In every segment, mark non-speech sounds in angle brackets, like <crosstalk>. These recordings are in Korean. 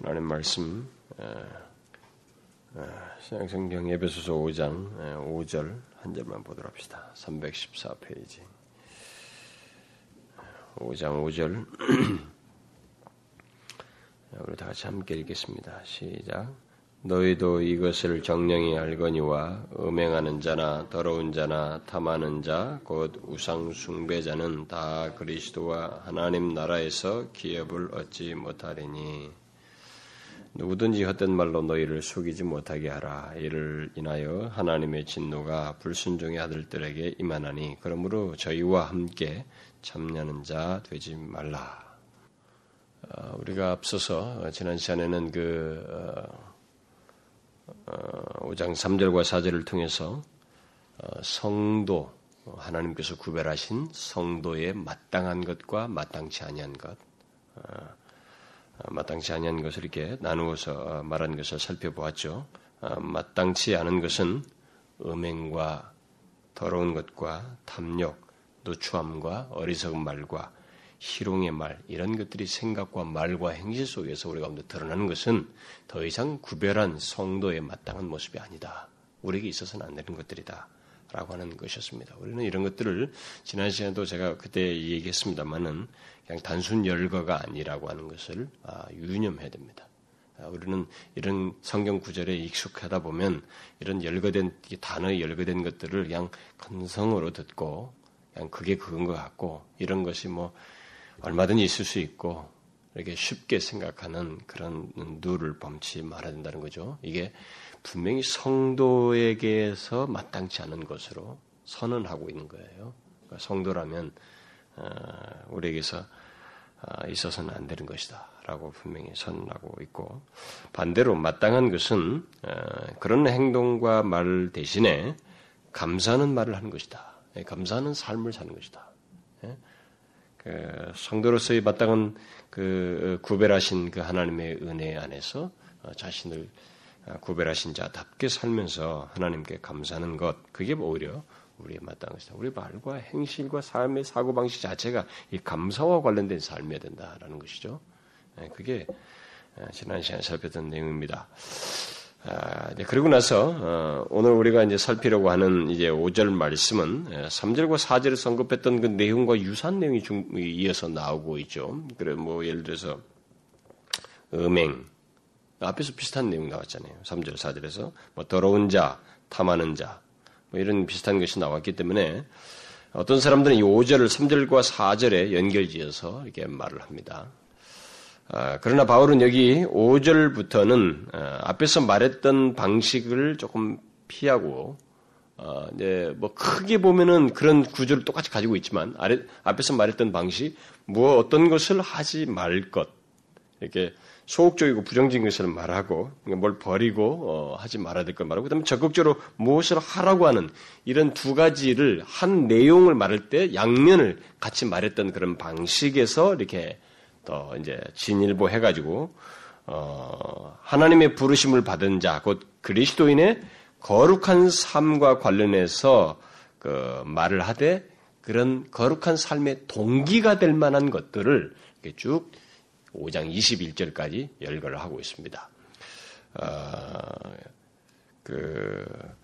하나님 말씀 신약성경 예배소서 5장 5절 한 절만 보도록 합시다. 314페이지 5장 5절 우리 다 같이 함께 읽겠습니다. 시작 너희도 이것을 정령히 알거니와 음행하는 자나 더러운 자나 탐하는 자 곧 우상 숭배자는 다 그리스도와 하나님 나라에서 기업을 얻지 못하리니 누구든지 헛된 말로 너희를 속이지 못하게 하라. 이를 인하여 하나님의 진노가 불순종의 아들들에게 임하나니 그러므로 저희와 함께 참냐는 자 되지 말라. 어, 우리가 앞서서 지난 시간에는 그 어, 5장 어, 3절과 4절을 통해서 어, 성도 하나님께서 구별하신 성도의 마땅한 것과 마땅치 아니한 것, 어, 마땅치 아니한 것을 이렇게 나누어서 말한 것을 살펴보았죠. 마땅치 않은 것은 음행과 더러운 것과 탐욕, 노추함과 어리석은 말과 희롱의 말 이런 것들이 생각과 말과 행실 속에서 우리 가운데 드러나는 것은 더 이상 구별한 성도에 마땅한 모습이 아니다. 우리에게 있어서는 안 되는 것들이다. 라고 하는 것이었습니다. 우리는 이런 것들을 지난 시간에도 제가 그때 얘기했습니다만은 그냥 단순 열거가 아니라고 하는 것을 아, 유념해야 됩니다. 아, 우리는 이런 성경 구절에 익숙하다 보면 이런 열거된 단어에 열거된 것들을 그냥 건성으로 듣고 그냥 그게 그건 것 같고 이런 것이 뭐 얼마든지 있을 수 있고 이렇게 쉽게 생각하는 그런 누를 범치 말아야 된다는 거죠. 이게 분명히 성도에게서 마땅치 않은 것으로 선언하고 있는 거예요. 그러니까 성도라면 어, 우리에게서 어, 있어서는 안 되는 것이다 라고 분명히 선언하고 있고 반대로 마땅한 것은 어, 그런 행동과 말 대신에 감사하는 말을 하는 것이다. 예, 감사하는 삶을 사는 것이다. 예? 그 성도로서의 마땅한 그 구별하신 그 하나님의 은혜 안에서 어, 자신을 어, 구별하신 자답게 살면서 하나님께 감사하는 것 그게 오히려 우리의 마땅한 것이다. 우리 말과 행실과 삶의 사고 방식 자체가 이 감사와 관련된 삶이어야 된다라는 것이죠. 예, 그게 어, 지난 시간에 살폈던 내용입니다. 아, 그리고 나서 어, 오늘 우리가 이제 살피려고 하는 이제 5절 말씀은 3절과 예, 4절에 언급했던 그 내용과 유사한 내용이 중, 이어서 나오고 있죠. 그래 뭐 예를 들어서 음행 앞에서 비슷한 내용 나왔잖아요. 3절 4절에서 뭐 더러운 자, 탐하는 자, 뭐 이런 비슷한 것이 나왔기 때문에 어떤 사람들은 이 5절을 3절과 4절에 연결지어서 이렇게 말을 합니다. 아, 그러나 바울은 여기 5절부터는 아, 앞에서 말했던 방식을 조금 피하고 어, 이제 뭐 크게 보면은 그런 구조를 똑같이 가지고 있지만 앞에서 말했던 방식 뭐 어떤 것을 하지 말 것 이렇게 소극적이고 부정적인 것을 말하고 그러니까 뭘 버리고 어, 하지 말아야 될 걸 말하고 그다음에 적극적으로 무엇을 하라고 하는 이런 두 가지를 한 내용을 말할 때 양면을 같이 말했던 그런 방식에서 이렇게 또 이제 진일보 해가지고 어, 하나님의 부르심을 받은 자, 곧 그리스도인의 거룩한 삶과 관련해서 그 말을 하되 그런 거룩한 삶의 동기가 될 만한 것들을 쭉 5장 21절까지 열거를 하고 있습니다. 어, 그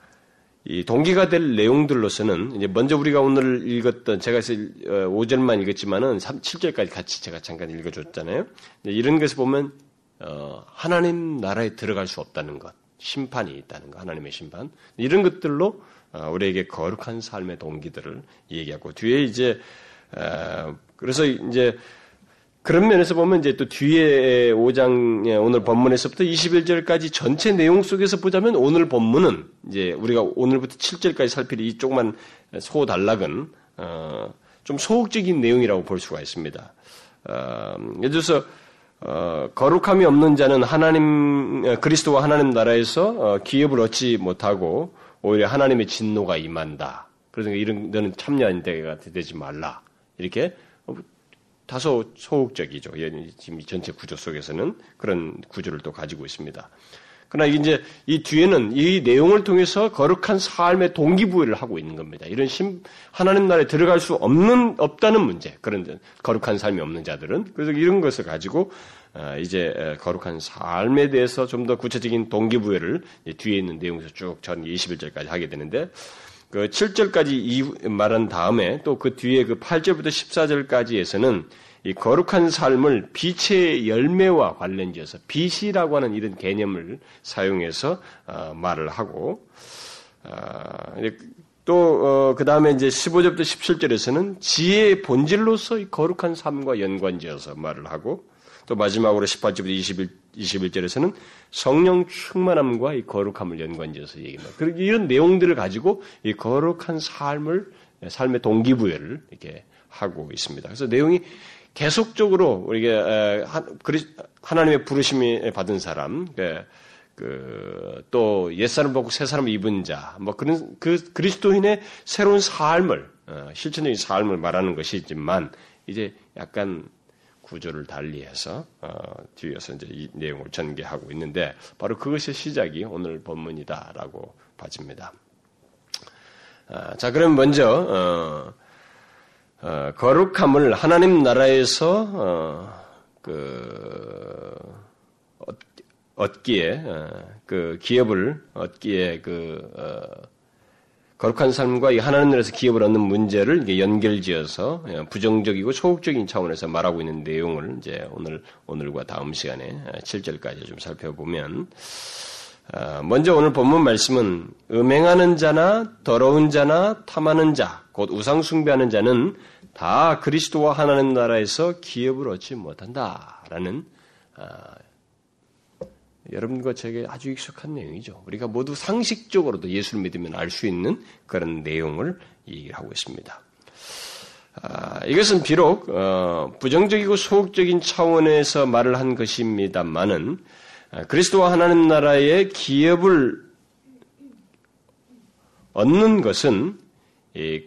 이 동기가 될 내용들로서는 이제 먼저 우리가 오늘 읽었던 제가 5절만 어, 읽었지만은 3, 7절까지 같이 제가 잠깐 읽어줬잖아요. 이런 것을 보면 어, 하나님 나라에 들어갈 수 없다는 것, 심판이 있다는 것, 하나님의 심판 이런 것들로 어, 우리에게 거룩한 삶의 동기들을 얘기하고 뒤에 이제 그래서 이제 그런 면에서 보면 이제 또 뒤에 5장 오늘 본문에서부터 21절까지 전체 내용 속에서 보자면 오늘 본문은 이제 우리가 오늘부터 7절까지 살필 이 조그만 소단락은 어, 좀 소극적인 내용이라고 볼 수가 있습니다. 어, 예를 들어서 어, 거룩함이 없는 자는 하나님 어, 그리스도와 하나님 나라에서 어, 기업을 얻지 못하고 오히려 하나님의 진노가 임한다. 그래서 이런 너는 참여한 데가 되지 말라. 이렇게 다소 소극적이죠. 지금 전체 구조 속에서는 그런 구조를 또 가지고 있습니다. 그러나 이제 이 뒤에는 이 내용을 통해서 거룩한 삶의 동기부여를 하고 있는 겁니다. 이런 심, 하나님 나라에 들어갈 수 없는, 없다는 문제. 그런 거룩한 삶이 없는 자들은. 그래서 이런 것을 가지고, 어, 이제 거룩한 삶에 대해서 좀 더 구체적인 동기부여를 뒤에 있는 내용에서 쭉 전 21절까지 하게 되는데 그 7절까지 말한 다음에 또 그 뒤에 그 8절부터 14절까지에서는 이 거룩한 삶을 빛의 열매와 관련지어서 빛이라고 하는 이런 개념을 사용해서 어, 말을 하고 어, 또그 어, 다음에 이제 15절부터 17절에서는 지혜의 본질로서 이 거룩한 삶과 연관지어서 말을 하고 또 마지막으로 18절부터 21, 21절에서는 성령 충만함과 이 거룩함을 연관지어서 얘기합니다. 이런 내용들을 가지고 이 거룩한 삶을 삶의 동기부여를 이렇게 하고 있습니다. 그래서 내용이 계속적으로 우리가 하나님의 부르심이 받은 사람, 그, 그또 옛사람 벗고 새사람 입은 자, 뭐 그런 그 그리스도인의 새로운 삶을 어, 실천적인 삶을 말하는 것이지만 이제 약간 구조를 달리해서 어, 뒤에서 이제 이 내용을 전개하고 있는데 바로 그것의 시작이 오늘 본문이다라고 봐집니다. 아, 자, 그럼 먼저 어, 어, 거룩함을 하나님 나라에서 어, 그 얻기에 어, 그 기업을 얻기에 그 거룩한 삶과 이 하나님 나라에서 기업을 얻는 문제를 연결지어서 예, 부정적이고 소극적인 차원에서 말하고 있는 내용을 이제 오늘 오늘과 다음 시간에 7절까지 좀 살펴보면 아, 먼저 오늘 본문 말씀은 음행하는 자나 더러운 자나 탐하는 자, 곧 우상 숭배하는 자는 다 그리스도와 하나님 나라에서 기업을 얻지 못한다라는 아, 여러분과 제게 아주 익숙한 내용이죠. 우리가 모두 상식적으로도 예수를 믿으면 알 수 있는 그런 내용을 얘기를 하고 있습니다. 아, 이것은 비록 어, 부정적이고 소극적인 차원에서 말을 한 것입니다만은 아, 그리스도와 하나님 나라의 기업을 얻는 것은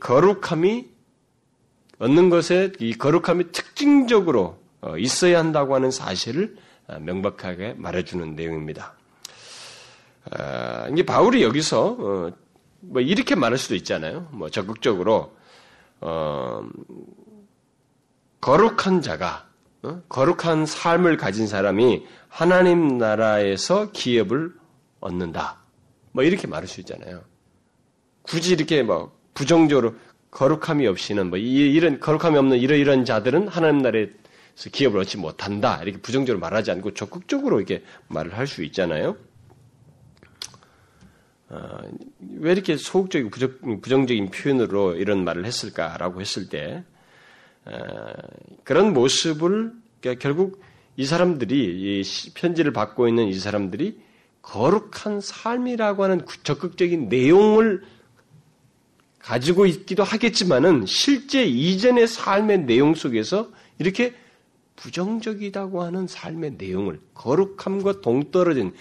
거룩함이 얻는 것에 이 거룩함이 특징적으로 어, 있어야 한다고 하는 사실을 아, 명백하게 말해주는 내용입니다. 아, 이게 바울이 여기서 어, 뭐 이렇게 말할 수도 있잖아요. 뭐 적극적으로 어, 거룩한 자가 어? 거룩한 삶을 가진 사람이 하나님 나라에서 기업을 얻는다. 뭐 이렇게 말할 수 있잖아요. 굳이 이렇게 뭐 부정적으로 거룩함이 없이는 뭐 이 런 거룩함이 없는 이러이런 자들은 하나님 나라에 기업을 얻지 못한다. 이렇게 부정적으로 말하지 않고 적극적으로 이렇게 말을 할 수 있잖아요. 어, 왜 이렇게 소극적이고 부정, 적인 표현으로 이런 말을 했을까라고 했을 때, 어, 그런 모습을, 그러니까 결국 이 사람들이, 이 편지를 받고 있는 이 사람들이 거룩한 삶이라고 하는 적극적인 내용을 가지고 있기도 하겠지만은 실제 이전의 삶의 내용 속에서 이렇게 부정적이다고 하는 삶의 내용을 거룩함과 동떨어진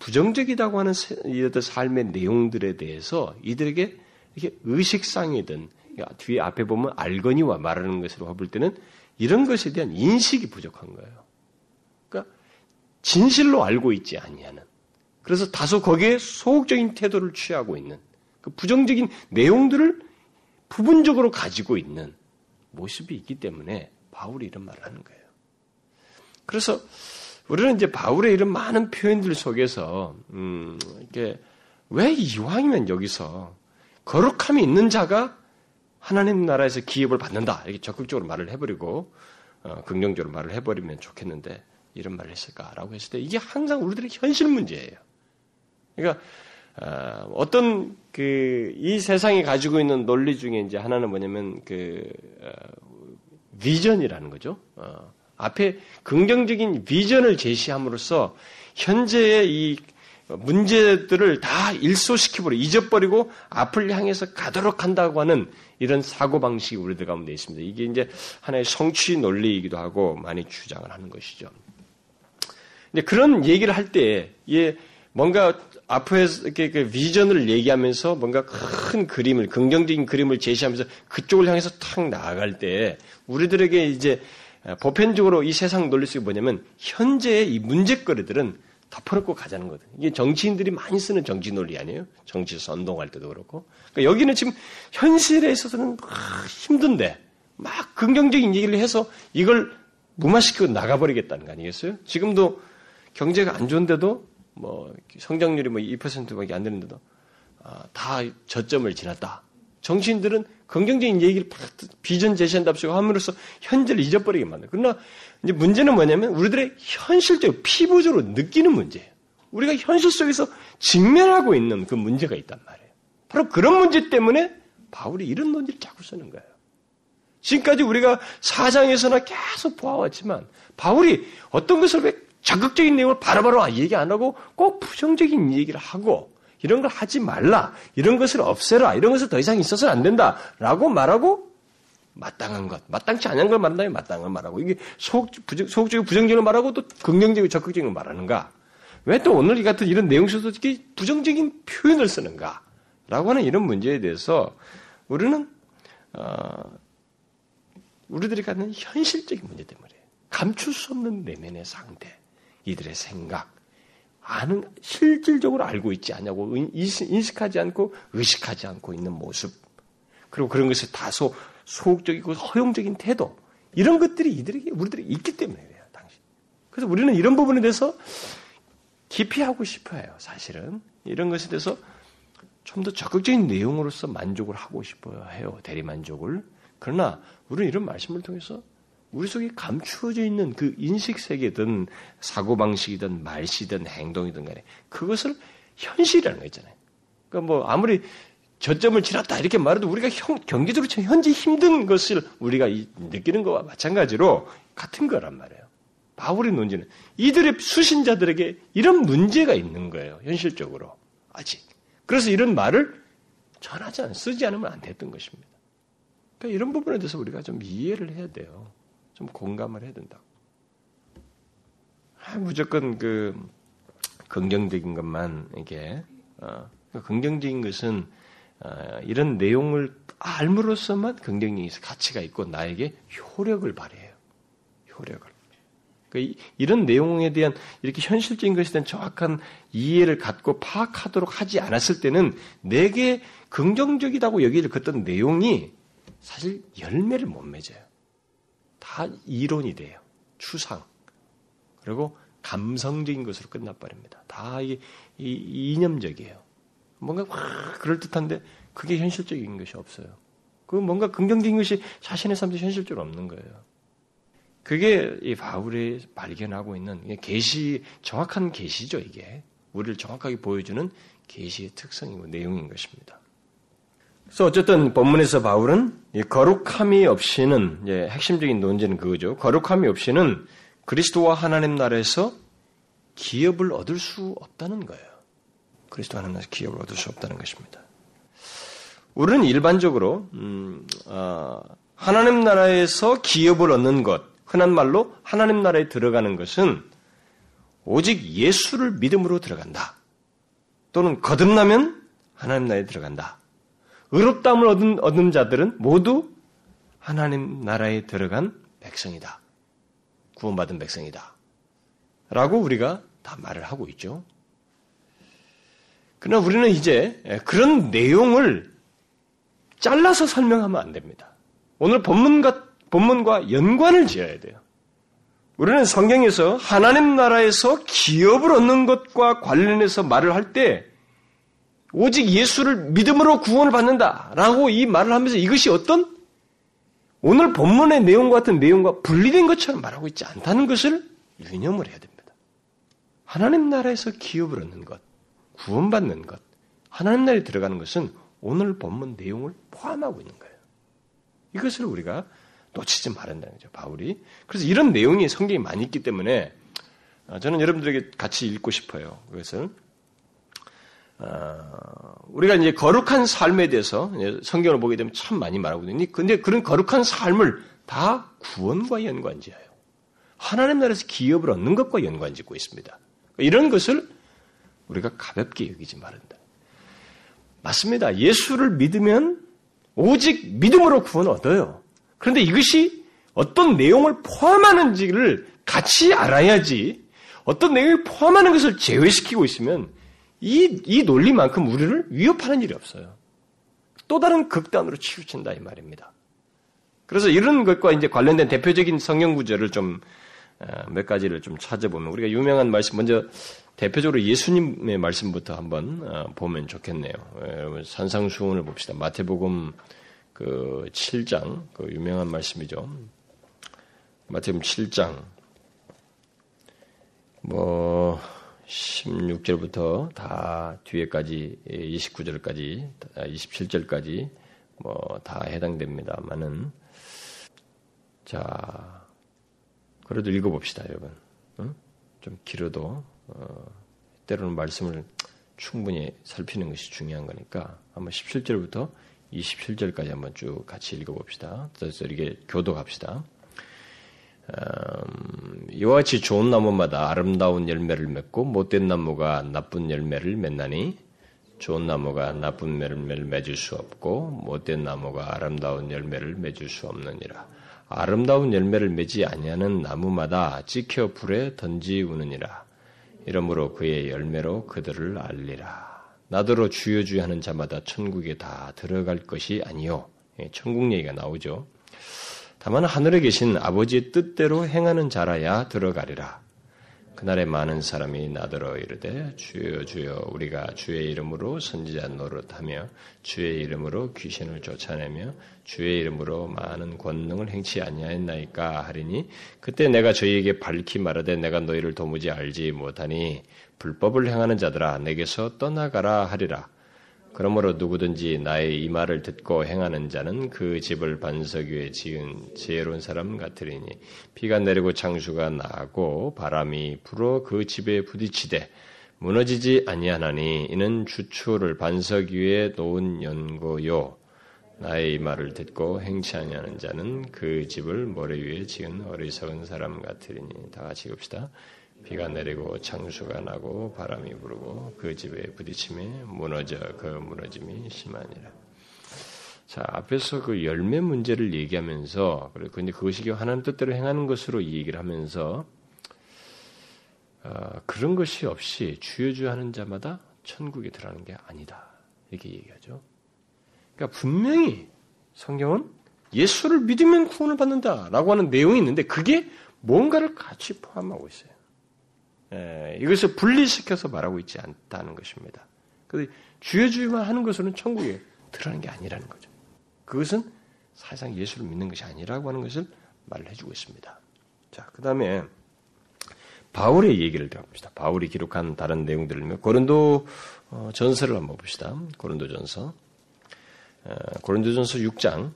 부정적이다고 하는 삶의 내용들에 대해서 이들에게 이렇게 의식상이든 뒤에 앞에 보면 알거니와 말하는 것으로 볼 때는 이런 것에 대한 인식이 부족한 거예요. 그러니까 진실로 알고 있지 아니하는. 그래서 다소 거기에 소극적인 태도를 취하고 있는 그 부정적인 내용들을 부분적으로 가지고 있는 모습이 있기 때문에 바울이 이런 말을 하는 거예요. 그래서 우리는 이제 바울의 이런 많은 표현들 속에서 음, 이게 왜 이왕이면 여기서 거룩함이 있는 자가 하나님 나라에서 기업을 받는다 이렇게 적극적으로 말을 해버리고 어, 긍정적으로 말을 해버리면 좋겠는데 이런 말을 했을까라고 했을 때 이게 항상 우리들의 현실 문제예요. 그러니까 어, 떤 그 이 세상이 가지고 있는 논리 중에 이제 하나는 뭐냐면 그 어, 비전이라는 거죠. 어, 앞에 긍정적인 비전을 제시함으로써 현재의 이 문제들을 다 일소시키버려 잊어버리고 앞을 향해서 가도록 한다고 하는 이런 사고방식이 우리들 가운데 있습니다. 이게 이제 하나의 성취 논리이기도 하고 많이 주장을 하는 것이죠. 그런 얘기를 할 때, 예, 뭔가 앞에 이렇게 그 비전을 얘기하면서 뭔가 큰 그림을, 긍정적인 그림을 제시하면서 그쪽을 향해서 탁 나아갈 때, 우리들에게 이제 보편적으로 이 세상 논리 속에 뭐냐면 현재의 이 문제거리들은 덮어놓고 가자는 거든. 이게 정치인들이 많이 쓰는 정치 논리 아니에요? 정치에서 운동할 때도 그렇고. 그러니까 여기는 지금 현실에 있어서는 힘든데 막 긍정적인 얘기를 해서 이걸 무마시키고 나가버리겠다는 거 아니겠어요? 지금도 경제가 안 좋은데도 뭐 성장률이 뭐 2%밖에 안 되는데도 아, 다 저점을 지났다. 정치인들은 긍정적인 얘기를 비전 제시한답시고 함으로써 현재를 잊어버리게 만든. 그러나 이제 문제는 뭐냐면 우리들의 현실적 피부적으로 느끼는 문제예요. 우리가 현실 속에서 직면하고 있는 그 문제가 있단 말이에요. 바로 그런 문제 때문에 바울이 이런 논지를 자꾸 쓰는 거예요. 지금까지 우리가 사장에서나 계속 보아왔지만 바울이 어떤 것을 왜 적극적인 내용을 바로 바로 얘기 안 하고 꼭 부정적인 얘기를 하고 이런 걸 하지 말라. 이런 것을 없애라. 이런 것을 더 이상 있어서는 안 된다. 라고 말하고 마땅한 것, 마땅치 않은 걸 말한다면 마땅한 걸 말하고 이게 소극, 부정, 소극적이고 부정적으로 말하고 또 긍정적이고 적극적으로 말하는가? 왜 또 오늘 이 같은 이런 내용 속에서 이렇게 부정적인 표현을 쓰는가? 라고 하는 이런 문제에 대해서 우리는 어, 우리들이 갖는 현실적인 문제 때문에 감출 수 없는 내면의 상태, 이들의 생각, 아는 실질적으로 알고 있지 않냐고 인식하지 않고 의식하지 않고 있는 모습. 그리고 그런 것을 다소 소극적이고 허용적인 태도. 이런 것들이 이들에게 우리들이 있기 때문에 그래요 당신. 그래서 우리는 이런 부분에 대해서 깊이 하고 싶어요 사실은. 이런 것에 대해서 좀 더 적극적인 내용으로서 만족을 하고 싶어요 해요 대리 만족을. 그러나 우리는 이런 말씀을 통해서 우리 속에 감추어져 있는 그 인식 세계든 사고 방식이든 말씨든 행동이든 간에 그것을 현실이라는 거 있잖아요. 그러니까 뭐 아무리 저점을 지났다 이렇게 말해도 우리가 형, 경제적으로 현재 힘든 것을 우리가 느끼는 것과 마찬가지로 같은 거란 말이에요. 바울의 논지는 이들의 수신자들에게 이런 문제가 있는 거예요. 현실적으로 아직. 그래서 이런 말을 전하지 않, 쓰지 않으면 안 됐던 것입니다. 그러니까 이런 부분에 대해서 우리가 좀 이해를 해야 돼요. 좀 공감을 해야 된다. 아, 무조건 그 긍정적인 것만 이게 어, 그 긍정적인 것은 어, 이런 내용을 알므로써만 긍정적인 가치가 있고 나에게 효력을 발휘해요. 효력을. 그 이런 내용에 대한 이렇게 현실적인 것에 대한 정확한 이해를 갖고 파악하도록 하지 않았을 때는 내게 긍정적이라고 여기를 걷던 내용이 사실 열매를 못 맺어요. 다 이론이 돼요. 추상. 그리고 감성적인 것으로 끝나버립니다. 다 이게 이념적이에요. 뭔가 확 그럴듯한데 그게 현실적인 것이 없어요. 그 뭔가 긍정적인 것이 자신의 삶에 현실적으로 없는 거예요. 그게 이 바울이 발견하고 있는 계시 정확한 계시죠 이게 우리를 정확하게 보여주는 계시의 특성이고 내용인 것입니다. 그래서 어쨌든 본문에서 바울은 거룩함이 없이는 예, 핵심적인 논제는 그거죠. 거룩함이 없이는 그리스도와 하나님 나라에서 기업을 얻을 수 없다는 거예요. 그리스도 하나님 나라에서 기업을 얻을 수 없다는 것입니다. 우리는 일반적으로 음, 어, 하나님 나라에서 기업을 얻는 것, 흔한 말로 하나님 나라에 들어가는 것은 오직 예수를 믿음으로 들어간다. 또는 거듭나면 하나님 나라에 들어간다. 의롭다함을 얻은, 얻은 자들은 모두 하나님 나라에 들어간 백성이다. 구원받은 백성이다. 라고 우리가 다 말을 하고 있죠. 그러나 우리는 이제 그런 내용을 잘라서 설명하면 안 됩니다. 오늘 본문과, 본문과 연관을 지어야 돼요. 우리는 성경에서 하나님 나라에서 기업을 얻는 것과 관련해서 말을 할 때 오직 예수를 믿음으로 구원을 받는다라고 이 말을 하면서 이것이 어떤 오늘 본문의 내용과 같은 내용과 분리된 것처럼 말하고 있지 않다는 것을 유념을 해야 됩니다. 하나님 나라에서 기업을 얻는 것, 구원받는 것, 하나님 나라에 들어가는 것은 오늘 본문 내용을 포함하고 있는 거예요. 이것을 우리가 놓치지 말한다는 거죠, 바울이. 그래서 이런 내용이 성경에 많이 있기 때문에 저는 여러분들에게 같이 읽고 싶어요. 그것을. 어, 우리가 이제 거룩한 삶에 대해서 성경을 보게 되면 참 많이 말하거든요. 근데 그런 거룩한 삶을 다 구원과 연관지어요. 하나님 나라에서 기업을 얻는 것과 연관짓고 있습니다. 이런 것을 우리가 가볍게 여기지 말한다. 맞습니다. 예수를 믿으면 오직 믿음으로 구원을 얻어요. 그런데 이것이 어떤 내용을 포함하는지를 같이 알아야지 어떤 내용을 포함하는 것을 제외시키고 있으면 이, 이 논리만큼 우리를 위협하는 일이 없어요. 또 다른 극단으로 치우친다 이 말입니다. 그래서 이런 것과 이제 관련된 대표적인 성경 구절을 좀 몇 가지를 좀 찾아보면 우리가 유명한 말씀 먼저 대표적으로 예수님의 말씀부터 한번 보면 좋겠네요. 여러분 산상수훈을 봅시다. 마태복음 그 7장 그 유명한 말씀이죠. 마태복음 7장 뭐 16절부터 다 뒤에까지 29절까지 27절까지 뭐 다 해당됩니다만은 자 그래도 읽어봅시다 여러분 응? 좀 길어도 어, 때로는 말씀을 충분히 살피는 것이 중요한 거니까 한번 17절부터 27절까지 한번 쭉 같이 읽어봅시다. 그래서 이게 교도합시다. 음, 이와 같이 좋은 나무마다 아름다운 열매를 맺고 못된 나무가 나쁜 열매를 맺나니 좋은 나무가 나쁜 열매를 맺을 수 없고 못된 나무가 아름다운 열매를 맺을 수 없느니라. 아름다운 열매를 맺지 아니하는 나무마다 찍혀 불에 던지우느니라. 이러므로 그의 열매로 그들을 알리라. 나더러 주여 주여 하는 자마다 천국에 다 들어갈 것이 아니요. 예, 천국 얘기가 나오죠. 다만 하늘에 계신 아버지의 뜻대로 행하는 자라야 들어가리라. 그날에 많은 사람이 나더러 이르되 주여 주여 우리가 주의 이름으로 선지자 노릇하며 주의 이름으로 귀신을 쫓아내며 주의 이름으로 많은 권능을 행치 아니하였나이까 하리니 그때 내가 저희에게 밝히 말하되 내가 너희를 도무지 알지 못하니 불법을 행하는 자들아 내게서 떠나가라 하리라 그러므로 누구든지 나의 이 말을 듣고 행하는 자는 그 집을 반석 위에 지은 지혜로운 사람 같으리니 비가 내리고 창수가 나고 바람이 불어 그 집에 부딪히되 무너지지 아니하나니 이는 주추를 반석 위에 놓은 연고요 나의 이 말을 듣고 행치 아니하는 자는 그 집을 모래 위에 지은 어리석은 사람 같으리니 다 같이 읽읍시다. 비가 내리고 창수가 나고 바람이 불고 그 집에 부딪힘에 무너져 그 무너짐이 심하니라. 자, 앞에서 그 열매 문제를 얘기하면서, 그리고 근데 그것이 하나님 뜻대로 행하는 것으로 얘기를 하면서, 어, 그런 것이 없이 주여주 하는 자마다 천국에 들어가는 게 아니다. 이렇게 얘기하죠. 그러니까 분명히 성경은 예수를 믿으면 구원을 받는다라고 하는 내용이 있는데 그게 뭔가를 같이 포함하고 있어요. 예, 이것을 분리시켜서 말하고 있지 않다는 것입니다. 주여 주여만 하는 것으로는 천국에 들어가는 게 아니라는 거죠. 그것은 사실상 예수를 믿는 것이 아니라고 하는 것을 말을 해주고 있습니다. 자, 그 다음에 바울의 얘기를 들어봅시다. 바울이 기록한 다른 내용들을 고린도 어, 전서를 한번 봅시다. 고린도 전서. 어, 고린도 전서 6장.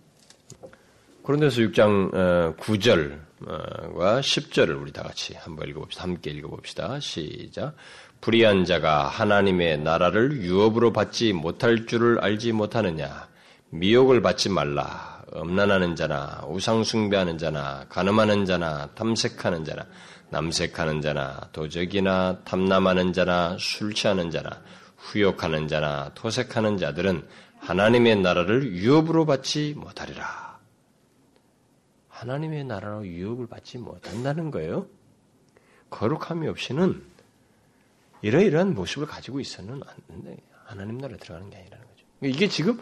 고린도서 6장 9절 과 10절을 우리 다 같이 한번 읽어봅시다. 함께 읽어봅시다. 시작. 불의한 자가 하나님의 나라를 유업으로 받지 못할 줄을 알지 못하느냐. 미혹을 받지 말라. 음란하는 자나 우상숭배하는 자나 가늠하는 자나 탐색하는 자나 남색하는 자나 도적이나 탐남하는 자나 술 취하는 자나 후욕하는 자나 토색하는 자들은 하나님의 나라를 유업으로 받지 못하리라. 하나님의 나라로 유혹을 받지 못한다는 거예요. 거룩함이 없이는 이러이러한 모습을 가지고 있어는 안돼 하나님 나라에 들어가는 게 아니라는 거죠. 이게 지금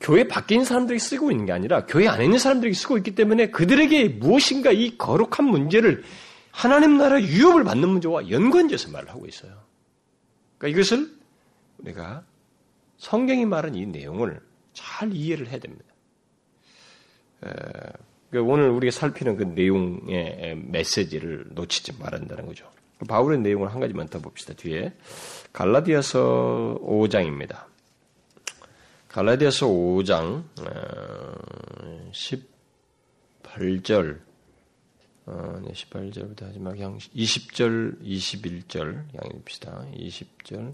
교회 밖에 있는 사람들이 쓰고 있는 게 아니라 교회 안에 있는 사람들이 쓰고 있기 때문에 그들에게 무엇인가 이 거룩한 문제를 하나님 나라 유혹을 받는 문제와 연관지어서 말을 하고 있어요. 그러니까 이것을 우리가 성경이 말한 이 내용을 잘 이해를 해야 됩니다. 그 오늘 우리가 살피는 그 내용의 메시지를 놓치지 말한다는 거죠. 바울의 내용을 한 가지만 더 봅시다. 뒤에 갈라디아서 5장입니다. 갈라디아서 5장 18절 18절부터 하지 말 그냥 20절, 21절 양입시다. 20절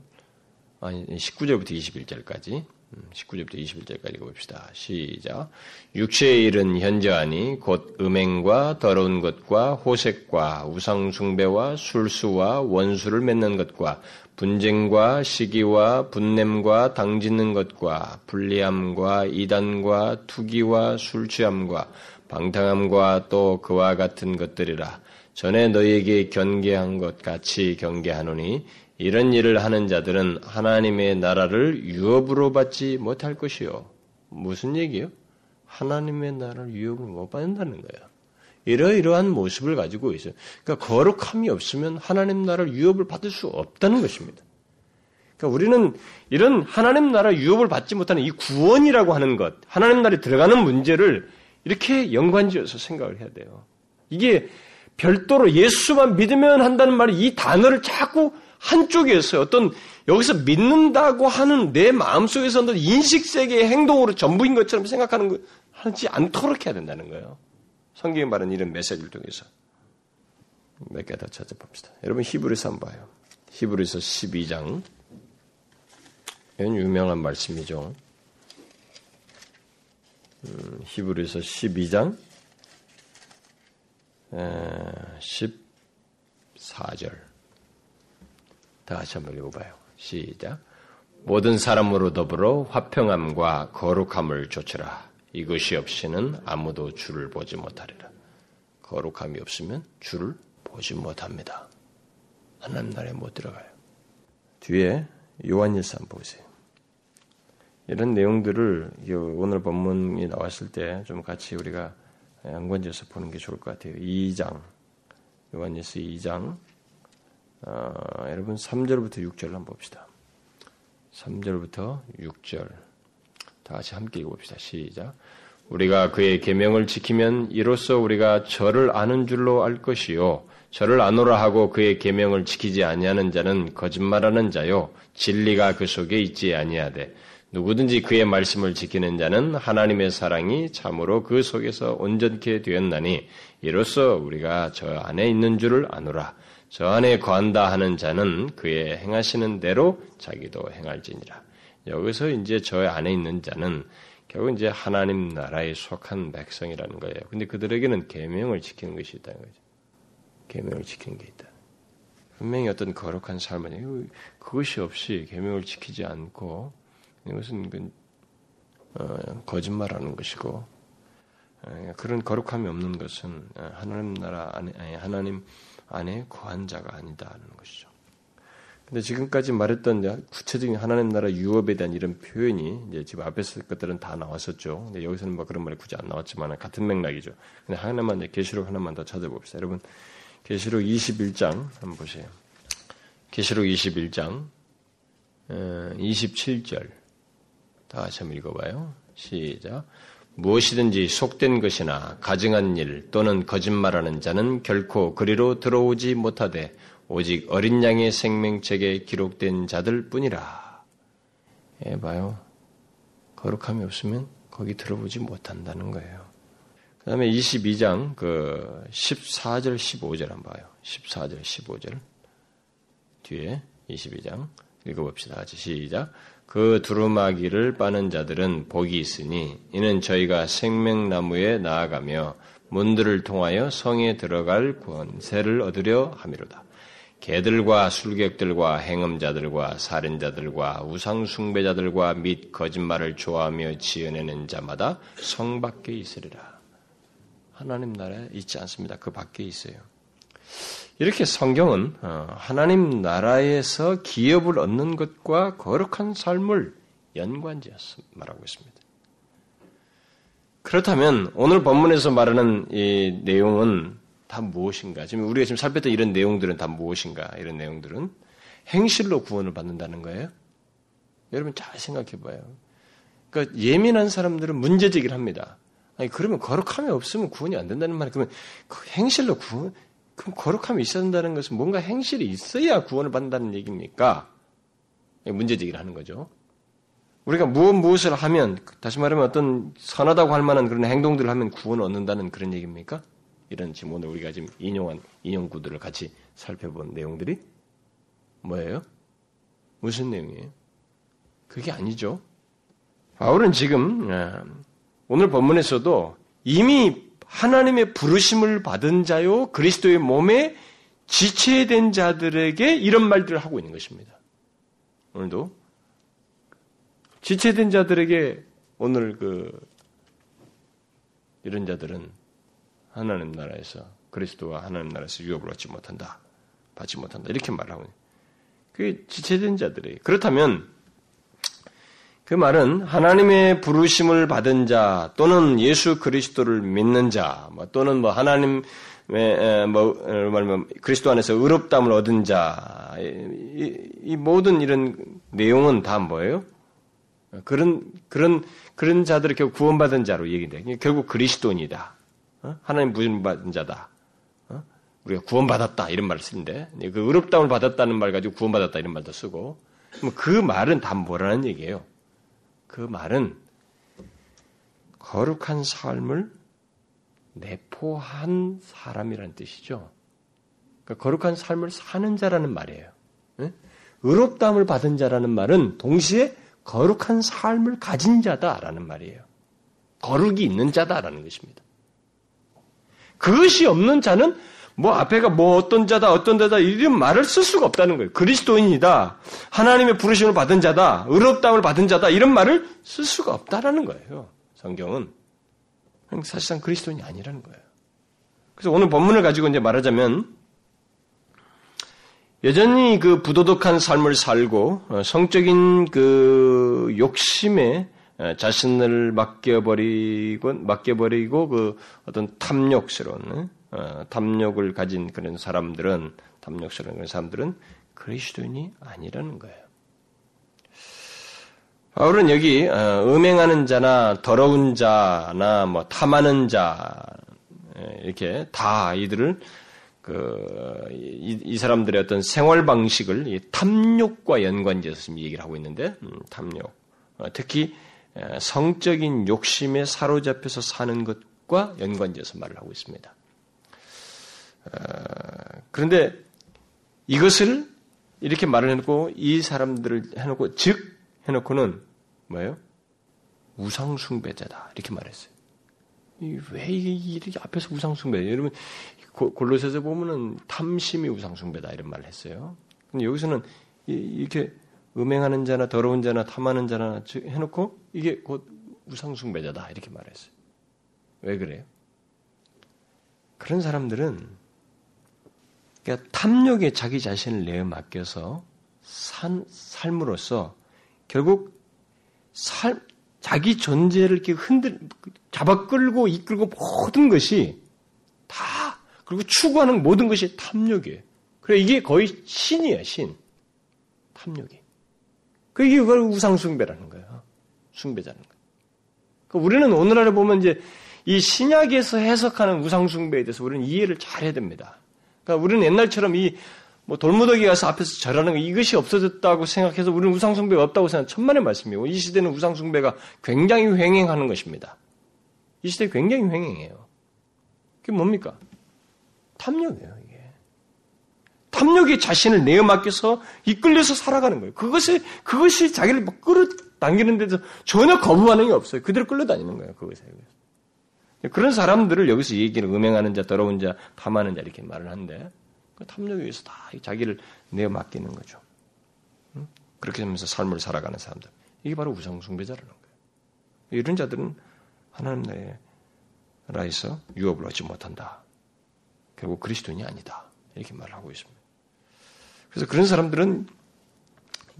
아니 19절부터 21절까지 19절부터 21절까지 읽어봅시다. 시작. 육체의 일은 현저하니 곧 음행과 더러운 것과 호색과 우상숭배와 술수와 원수를 맺는 것과 분쟁과 시기와 분냄과 당짓는 것과 불리함과 이단과 투기와 술취함과 방탕함과 또 그와 같은 것들이라 전에 너희에게 경계한 것 같이 경계하노니 이런 일을 하는 자들은 하나님의 나라를 유업으로 받지 못할 것이요. 무슨 얘기요? 하나님의 나라를 유업을 못 받는다는 거예요. 이러이러한 모습을 가지고 있어요. 그러니까 거룩함이 없으면 하나님 나라를 유업을 받을 수 없다는 것입니다. 그러니까 우리는 이런 하나님 나라 유업을 받지 못하는 이 구원이라고 하는 것, 하나님 나라에 들어가는 문제를 이렇게 연관지어서 생각을 해야 돼요. 이게 별도로 예수만 믿으면 한다는 말이 이 단어를 자꾸 한쪽에서 어떤 여기서 믿는다고 하는 내 마음속에서 어떤 인식 세계의 행동으로 전부인 것처럼 생각하는 거 하지 않도록 해야 된다는 거예요. 성경이 말하는 이런 메시지를 통해서 몇 개 더 찾아봅시다. 여러분 히브리서 한번 봐요. 히브리서 12장 이건 유명한 말씀이죠. 음, 히브리서 12장 에, 14절 다 같이 한번 읽어봐요. 시작. 모든 사람으로 더불어 화평함과 거룩함을 조치라. 이것이 없이는 아무도 주를 보지 못하리라. 거룩함이 없으면 주를 보지 못합니다. 하나님 나라에 못 들어가요. 뒤에 요한일서 한번 보세요. 이런 내용들을 오늘 본문이 나왔을 때 좀 같이 우리가 연관지어서 보는 게 좋을 것 같아요. 2장 요한일서 2장 어, 여러분 3절부터 6절 한번 봅시다. 3절부터 6절 다 같이 함께 읽어봅시다. 시작. 우리가 그의 계명을 지키면 이로써 우리가 저를 아는 줄로 알 것이요 저를 아노라 하고 그의 계명을 지키지 아니하는 자는 거짓말하는 자요 진리가 그 속에 있지 아니하되 누구든지 그의 말씀을 지키는 자는 하나님의 사랑이 참으로 그 속에서 온전케 되었나니 이로써 우리가 저 안에 있는 줄을 아노라 저 안에 거한다 하는 자는 그의 행하시는 대로 자기도 행할지니라 여기서 이제 저 안에 있는 자는 결국 이제 하나님 나라에 속한 백성이라는 거예요. 근데 그들에게는 계명을 지키는 것이 있다는 거죠. 계명을 지키는 게 있다. 분명히 어떤 거룩한 삶은 그것이 없이 계명을 지키지 않고 이것은 그, 어, 거짓말하는 것이고 어, 그런 거룩함이 없는 것은 하나님 나라 안에 하나님 안에 거한 자가 아니다는 것이죠. 근데 지금까지 말했던 구체적인 하나님 나라 유업에 대한 이런 표현이 이제 지금 앞에서 것들은 다 나왔었죠. 근데 여기서는 뭐 그런 말이 굳이 안 나왔지만 같은 맥락이죠. 근데 하나만 계시록 하나만 더 찾아봅시다. 여러분 계시록 21장 한번 보세요. 계시록 21장 27절 다 같이 한번 읽어봐요. 시작. 무엇이든지 속된 것이나 가증한 일 또는 거짓말하는 자는 결코 그리로 들어오지 못하되 오직 어린 양의 생명책에 기록된 자들 뿐이라. 예, 봐요. 거룩함이 없으면 거기 들어보지 못한다는 거예요. 그 다음에 22장, 그, 14절, 15절 한번 봐요. 14절, 15절. 뒤에 22장. 읽어봅시다. 같이 시작. 그 두루마기를 빠는 자들은 복이 있으니 이는 저희가 생명나무에 나아가며 문들을 통하여 성에 들어갈 권세를 얻으려 함이로다. 개들과 술객들과 행음자들과 살인자들과 우상숭배자들과 및 거짓말을 좋아하며 지어내는 자마다 성 밖에 있으리라. 하나님 나라에 있지 않습니다. 그 밖에 있어요. 이렇게 성경은 어, 하나님 나라에서 기업을 얻는 것과 거룩한 삶을 연관지어서 말하고 있습니다. 그렇다면 오늘 본문에서 말하는 이 내용은 다 무엇인가? 지금 우리가 지금 살폈던 이런 내용들은 다 무엇인가? 이런 내용들은 행실로 구원을 받는다는 거예요. 여러분 잘 생각해 봐요. 그러니까 예민한 사람들은 문제제기를 합니다. 아니 그러면 거룩함이 없으면 구원이 안 된다는 말이 그러면 그 행실로 구원 그럼 거룩함이 있어야 된다는 것은 뭔가 행실이 있어야 구원을 받는다는 얘기입니까? 문제제기를 하는 거죠. 우리가 무엇 무엇을 하면 다시 말하면 어떤 선하다고 할 만한 그런 행동들을 하면 구원을 얻는다는 그런 얘기입니까? 이런 지금 오늘 우리가 지금 인용한 인용구들을 같이 살펴본 내용들이 뭐예요? 무슨 내용이에요? 그게 아니죠. 바울은 지금 예, 오늘 본문에서도 이미 하나님의 부르심을 받은 자요 그리스도의 몸에 지체된 자들에게 이런 말들을 하고 있는 것입니다. 오늘도 지체된 자들에게 오늘 그 이런 자들은 하나님 나라에서 그리스도와 하나님 나라에서 유업을 얻지 못한다. 받지 못한다. 이렇게 말하고 그게 지체된 자들이에요. 그렇다면 그 말은 하나님의 부르심을 받은 자 또는 예수 그리스도를 믿는 자뭐 또는 뭐 하나님의 뭐 말하면 그리스도 안에서 의롭담을 얻은 자 이, 이 모든 이런 내용은 다 뭐예요? 그런 그런 그런 자들을 결국 구원받은 자로 얘기돼. 결국 그리스도인이다. 어? 하나님 부름 받은 자다. 어? 우리가 구원받았다 이런 말을 쓰는데 그 의롭다움을 받았다는 말 가지고 구원받았다 이런 말도 쓰고 그 말은 다 뭐라는 얘기예요? 그 말은 거룩한 삶을 내포한 사람이라는 뜻이죠. 그러니까 거룩한 삶을 사는 자라는 말이에요. 의롭다움을 받은 자라는 말은 동시에 거룩한 삶을 가진 자다라는 말이에요. 거룩이 있는 자다라는 것입니다. 그것이 없는 자는 뭐 앞에가 뭐 어떤 자다 어떤 자다 이런 말을 쓸 수가 없다는 거예요. 그리스도인이다. 하나님의 부르심을 받은 자다. 의롭다움을 받은 자다. 이런 말을 쓸 수가 없다라는 거예요. 성경은 사실상 그리스도인이 아니라는 거예요. 그래서 오늘 본문을 가지고 이제 말하자면 여전히 그 부도덕한 삶을 살고 어, 성적인 그 욕심에 어, 자신을 맡겨버리고 맡겨버리고 그 어떤 탐욕스러운 어, 탐욕을 가진 그런 사람들은 탐욕스러운 그런 사람들은 그리스도인이 아니라는 거예요. 바울은 여기 음행하는 자나 더러운 자나 뭐 탐하는 자 이렇게 다 이들을 그, 이, 이, 사람들의 어떤 생활 방식을 이 탐욕과 연관지어서 지금 얘기를 하고 있는데, 음, 탐욕. 어, 특히 성적인 욕심에 사로잡혀서 사는 것과 연관지어서 말을 하고 있습니다. 어, 그런데 이것을 이렇게 말을 해놓고 이 사람들을 해놓고 즉 해놓고는 뭐예요? 우상숭배자다 이렇게 말했어요. 왜 이렇게 앞에서 우상숭배? 여러분 골로새서 보면은 탐심이 우상숭배다 이런 말을 했어요. 근데 여기서는 이렇게 음행하는 자나 더러운 자나 탐하는 자나 해놓고 이게 곧 우상숭배자다 이렇게 말했어요. 왜 그래요? 그런 사람들은 그러니까 탐욕에 자기 자신을 내어 맡겨서 산, 삶으로써 결국 삶, 자기 존재를 이렇게 흔들, 잡아 끌고 이끌고 모든 것이 다 그리고 추구하는 모든 것이 탐욕이에요. 그래 이게 거의 신이에요, 신. 탐욕이. 그 이게 그걸 우상숭배라는 거예요. 숭배자는 거예요. 그 우리는 오늘날에 보면 이제 이 신약에서 해석하는 우상숭배에 대해서 우리는 이해를 잘 해야 됩니다. 그러니까 우리는 옛날처럼 이 뭐 돌무더기 가서 앞에서 절하는 거 이것이 없어졌다고 생각해서 우리는 우상숭배가 없다고 생각 천만의 말씀이고 이 시대는 우상숭배가 굉장히 횡행하는 것입니다. 이 시대 굉장히 횡행해요. 그게 뭡니까? 탐욕이에요. 탐욕이 자신을 내어 맡겨서 이끌려서 살아가는 거예요. 그것이, 그것이 자기를 막 끌어당기는 데서 전혀 거부 반응이 없어요. 그대로 끌려다니는 거예요, 그것에. 그런 사람들을 여기서 얘기는 음행하는 자, 더러운 자, 탐하는 자 이렇게 말을 하는데 그 탐욕에 의해서 다 자기를 내어 맡기는 거죠. 그렇게 하면서 삶을 살아가는 사람들. 이게 바로 우상숭배자라는 거예요. 이런 자들은 하나님 나라에서 유업을 얻지 못한다. 결국 그리스도인이 아니다. 이렇게 말을 하고 있습니다. 그래서 그런 사람들은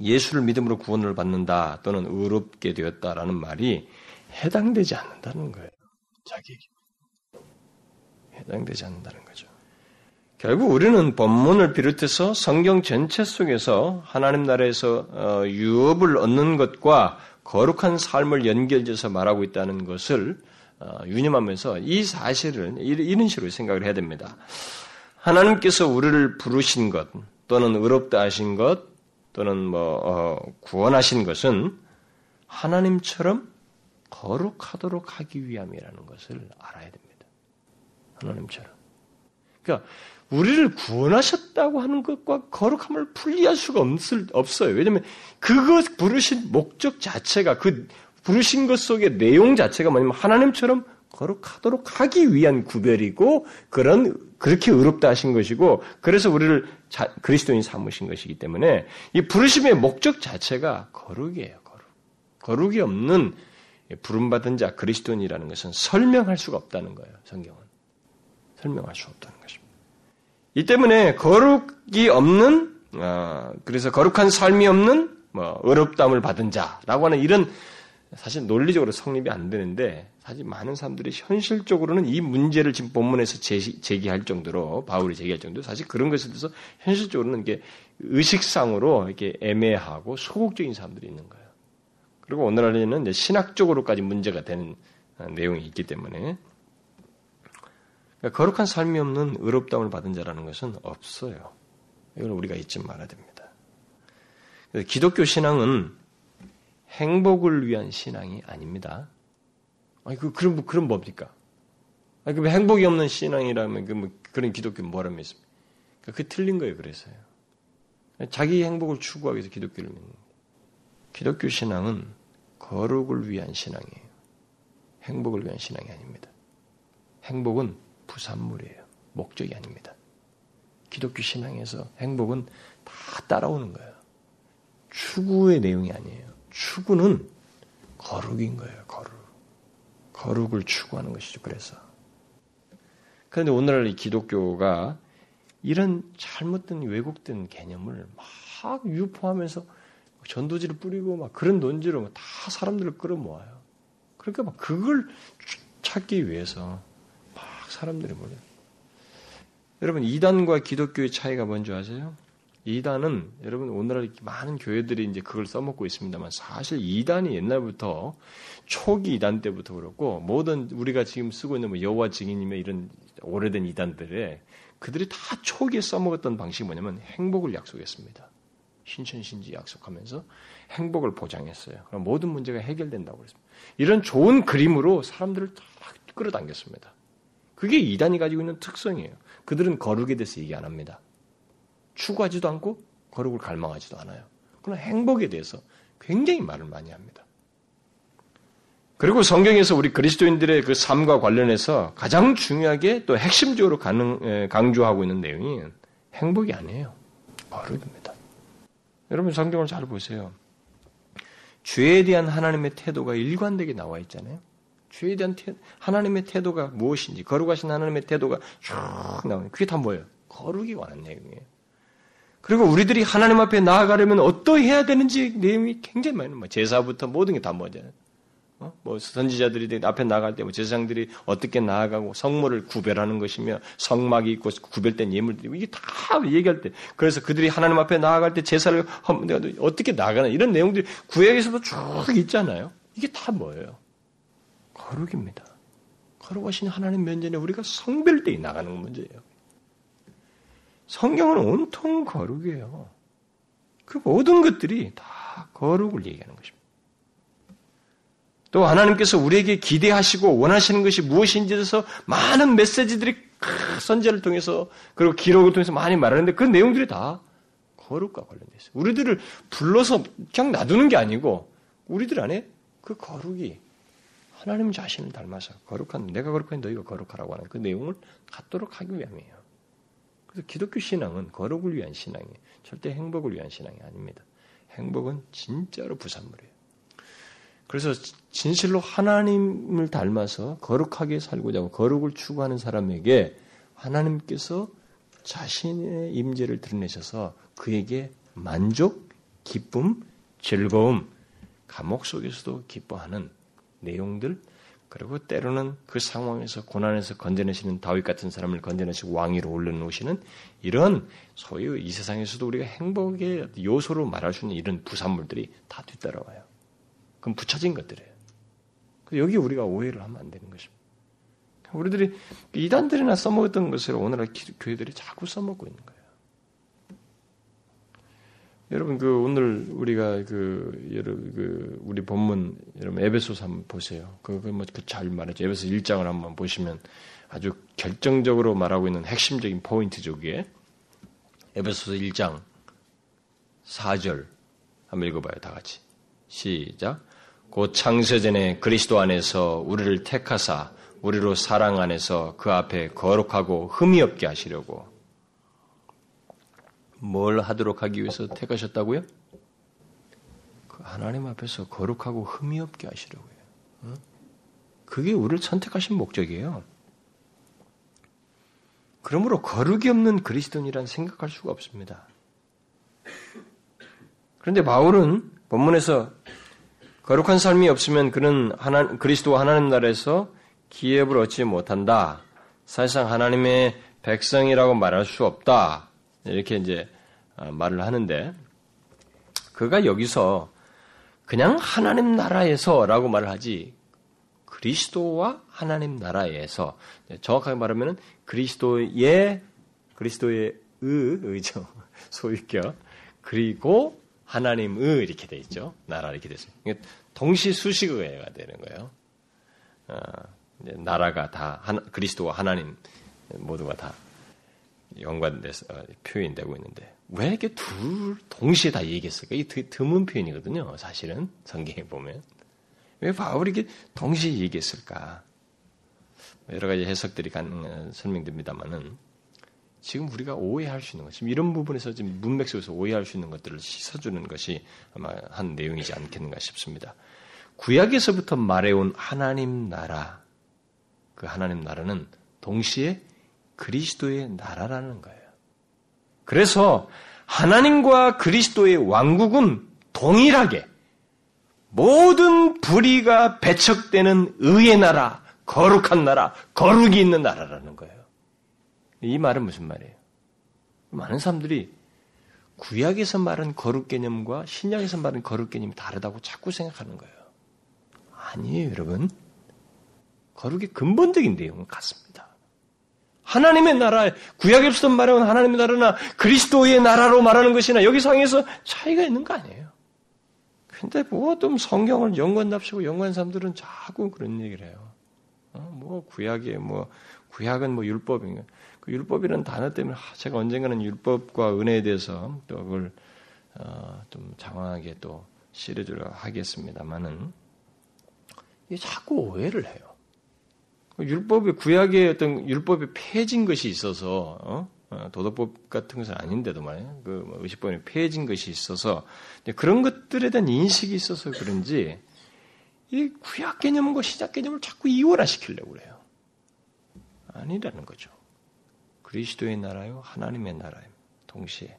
예수를 믿음으로 구원을 받는다 또는 의롭게 되었다라는 말이 해당되지 않는다는 거예요. 자기에게. 해당되지 않는다는 거죠. 결국 우리는 본문을 비롯해서 성경 전체 속에서 하나님 나라에서 어, 유업을 얻는 것과 거룩한 삶을 연결해서 말하고 있다는 것을 어, 유념하면서 이 사실을 이런 식으로 생각을 해야 됩니다. 하나님께서 우리를 부르신 것 또는 의롭다 하신 것 또는 뭐 어, 구원하신 것은 하나님처럼 거룩하도록 하기 위함이라는 것을 알아야 됩니다. 하나님처럼. 그러니까 우리를 구원하셨다고 하는 것과 거룩함을 분리할 수가 없어요. 왜냐하면 그것 부르신 목적 자체가 그 부르신 것 속의 내용 자체가 뭐냐면 하나님처럼 거룩하도록 하기 위한 구별이고 그런 그렇게 의롭다 하신 것이고 그래서 우리를 자, 그리스도인 삼으신 것이기 때문에 이 부르심의 목적 자체가 거룩이에요. 거룩. 거룩이 없는 부름받은 자 그리스도인이라는 것은 설명할 수가 없다는 거예요. 성경은 설명할 수 없다는 것입니다. 이 때문에 거룩이 없는 어, 그래서 거룩한 삶이 없는 뭐 어렵담을 받은 자라고 하는 이런 사실 논리적으로 성립이 안 되는데 사실 많은 사람들이 현실적으로는 이 문제를 지금 본문에서 제기, 할 정도로 바울이 제기할 정도로 사실 그런 것에 대해서 현실적으로는 이게 의식상으로 이렇게 애매하고 소극적인 사람들이 있는 거예요. 그리고 오늘날에는 신학적으로까지 문제가 되는 내용이 있기 때문에 그러니까 거룩한 삶이 없는 의롭다움을 받은 자라는 것은 없어요. 이걸 우리가 잊지 말아야 됩니다. 기독교 신앙은 행복을 위한 신앙이 아닙니다. 아니, 그, 뭐, 그럼 뭡니까? 아니, 그 행복이 없는 신앙이라면 그, 뭐, 그런 기독교 뭐라 믿습니까? 그, 그 틀린 거예요, 그래서요. 자기 행복을 추구하기 위해서 기독교를 믿는 거예요. 기독교 신앙은 거룩을 위한 신앙이에요. 행복을 위한 신앙이 아닙니다. 행복은 부산물이에요. 목적이 아닙니다. 기독교 신앙에서 행복은 다 따라오는 거예요. 추구의 내용이 아니에요. 추구는 거룩인 거예요, 거룩. 거룩을 추구하는 것이죠, 그래서. 그런데 오늘날 이 기독교가 이런 잘못된 왜곡된 개념을 막 유포하면서 전도지를 뿌리고 막 그런 논지로 다 사람들을 끌어모아요. 그러니까 막 그걸 찾기 위해서 막 사람들이 몰려. 여러분 이단과 기독교의 차이가 뭔지 아세요? 이단은 여러분 오늘날 많은 교회들이 이제 그걸 써먹고 있습니다만 사실 이단이 옛날부터 초기 이단 때부터 그렇고 모든 우리가 지금 쓰고 있는 뭐 여호와 증인님의 이런 오래된 이단들에 그들이 다 초기에 써먹었던 방식이 뭐냐면 행복을 약속했습니다. 신천신지 약속하면서 행복을 보장했어요. 그럼 모든 문제가 해결된다고 그랬습니다. 이런 좋은 그림으로 사람들을 다 끌어당겼습니다. 그게 이단이 가지고 있는 특성이에요. 그들은 거룩에 대해서 얘기 안 합니다. 추구하지도 않고 거룩을 갈망하지도 않아요. 그러나 행복에 대해서 굉장히 말을 많이 합니다. 그리고 성경에서 우리 그리스도인들의 그 삶과 관련해서 가장 중요하게 또 핵심적으로 강조하고 있는 내용이 행복이 아니에요. 거룩입니다. 여러분 성경을 잘 보세요. 죄에 대한 하나님의 태도가 일관되게 나와 있잖아요. 죄에 대한 태, 하나님의 태도가 무엇인지, 거룩하신 하나님의 태도가 쭉 나오는 그게 다 뭐예요? 거룩이 관한 내용이에요. 그리고 우리들이 하나님 앞에 나아가려면 어떠해야 되는지 내용이 굉장히 많아요. 뭐 제사부터 모든 게 다 뭐잖아요. 어? 뭐 선지자들이 앞에 나갈 때 뭐 제사장들이 어떻게 나아가고 성물을 구별하는 것이며 성막이 있고 구별된 예물들이 이게 다 얘기할 때 그래서 그들이 하나님 앞에 나아갈 때 제사를 어떻게 나가는 이런 내용들이 구약에서도 쭉 있잖아요. 이게 다 뭐예요? 거룩입니다. 거룩하신 하나님 면전에 우리가 성별대에 나가는 문제예요. 성경은 온통 거룩이에요. 그 모든 것들이 다 거룩을 얘기하는 것입니다. 또 하나님께서 우리에게 기대하시고 원하시는 것이 무엇인지에 대해서 많은 메시지들이 선제를 통해서 그리고 기록을 통해서 많이 말하는데 그 내용들이 다 거룩과 관련되어 있어요. 우리들을 불러서 그냥 놔두는 게 아니고 우리들 안에 그 거룩이 하나님 자신을 닮아서 거룩한 내가 거룩한 너희가 거룩하라고 하는 그 내용을 갖도록 하기 위함이에요. 그래서 기독교 신앙은 거룩을 위한 신앙이에요. 절대 행복을 위한 신앙이 아닙니다. 행복은 진짜로 부산물이에요. 그래서 진실로 하나님을 닮아서 거룩하게 살고자 하고 거룩을 추구하는 사람에게 하나님께서 자신의 임재를 드러내셔서 그에게 만족, 기쁨, 즐거움, 감옥 속에서도 기뻐하는 내용들 그리고 때로는 그 상황에서 고난에서 건져내시는 다윗 같은 사람을 건져내시고 왕위로 올려놓으시는 이런 소위 이 세상에서도 우리가 행복의 요소로 말할 수 있는 이런 부산물들이 다 뒤따라와요. 그럼 붙여진 것들이에요. 여기 우리가 오해를 하면 안 되는 것입니다. 우리들이 이단들이나 써먹었던 것을 오늘날 교회들이 자꾸 써먹고 있는 거예요. 여러분 그 오늘 우리가 그 여러분 그 우리 본문 여러분 에베소서 한번 보세요. 그거 뭐잘 말하죠. 에베소 1장을 한번 보시면 아주 결정적으로 말하고 있는 핵심적인 포인트죠. 그게 에베소서 1장 4절 한번 읽어 봐요. 다 같이 시작. 곧 창세전에 그리스도 안에서 우리를 택하사 우리로 사랑 안에서 그 앞에 거룩하고 흠이 없게 하시려고 뭘 하도록 하기 위해서 택하셨다고요? 그 하나님 앞에서 거룩하고 흠이 없게 하시려고요. 그게 우리를 선택하신 목적이에요. 그러므로 거룩이 없는 그리스도인이란 생각할 수가 없습니다. 그런데 바울은 본문에서 거룩한 삶이 없으면 그는 하나, 그리스도 하나님 나라에서 기업을 얻지 못한다. 사실상 하나님의 백성이라고 말할 수 없다. 이렇게 이제 어, 말을 하는데 그가 여기서 그냥 하나님 나라에서라고 말을 하지 그리스도와 하나님 나라에서 정확하게 말하면 그리스도의 그리스도의 의 의죠 <laughs> 소유격 그리고 하나님의 이렇게 돼 있죠 나라 이렇게 됐어요 동시 수식어가 되는 거예요 어, 나라가 다 하나, 그리스도와 하나님 모두가 다 연관돼서 어, 표현되고 있는데 왜 이렇게 둘 동시에 다 얘기했을까? 이 드문 표현이거든요. 사실은 성경에 보면 왜 바울이 이렇게 동시에 얘기했을까? 여러 가지 해석들이 가능 설명됩니다만은 지금 우리가 오해할 수 있는 것, 지금 이런 부분에서 지금 문맥 속에서 오해할 수 있는 것들을 씻어주는 것이 아마 한 내용이지 않겠는가 싶습니다. 구약에서부터 말해온 하나님 나라, 그 하나님 나라는 동시에 그리스도의 나라라는 거예요. 그래서 하나님과 그리스도의 왕국은 동일하게 모든 불의가 배척되는 의의 나라, 거룩한 나라, 거룩이 있는 나라라는 거예요. 이 말은 무슨 말이에요? 많은 사람들이 구약에서 말한 거룩 개념과 신약에서 말한 거룩 개념이 다르다고 자꾸 생각하는 거예요. 아니에요, 여러분. 거룩의 근본적인 내용은 같습니다. 하나님의 나라, 구약에서도 말하는 하나님의 나라나 그리스도의 나라로 말하는 것이나 여기 상에서 차이가 있는 거 아니에요. 근데 뭐좀 성경을 연관납시고 연관 사람들은 자꾸 그런 얘기를 해요. 어, 뭐 구약에 뭐 구약은 뭐 율법인가? 그 율법이라는 단어 때문에 제가 언젠가는 율법과 은혜에 대해서 또 그걸 어, 좀 장황하게 또 실어주려 하겠습니다만은 이게 자꾸 오해를 해요. 율법의 구약의 어떤 율법에 폐진 것이 있어서 어? 어? 도덕법 같은 것은 아닌데도 말이에요. 그뭐 의식법에 폐진 것이 있어서 그런 것들에 대한 인식이 있어서 그런지 이 구약 개념과 시작 개념을 자꾸 이원화시키려고 그래요. 아니라는 거죠. 그리스도의 나라요, 하나님의 나라요, 동시에.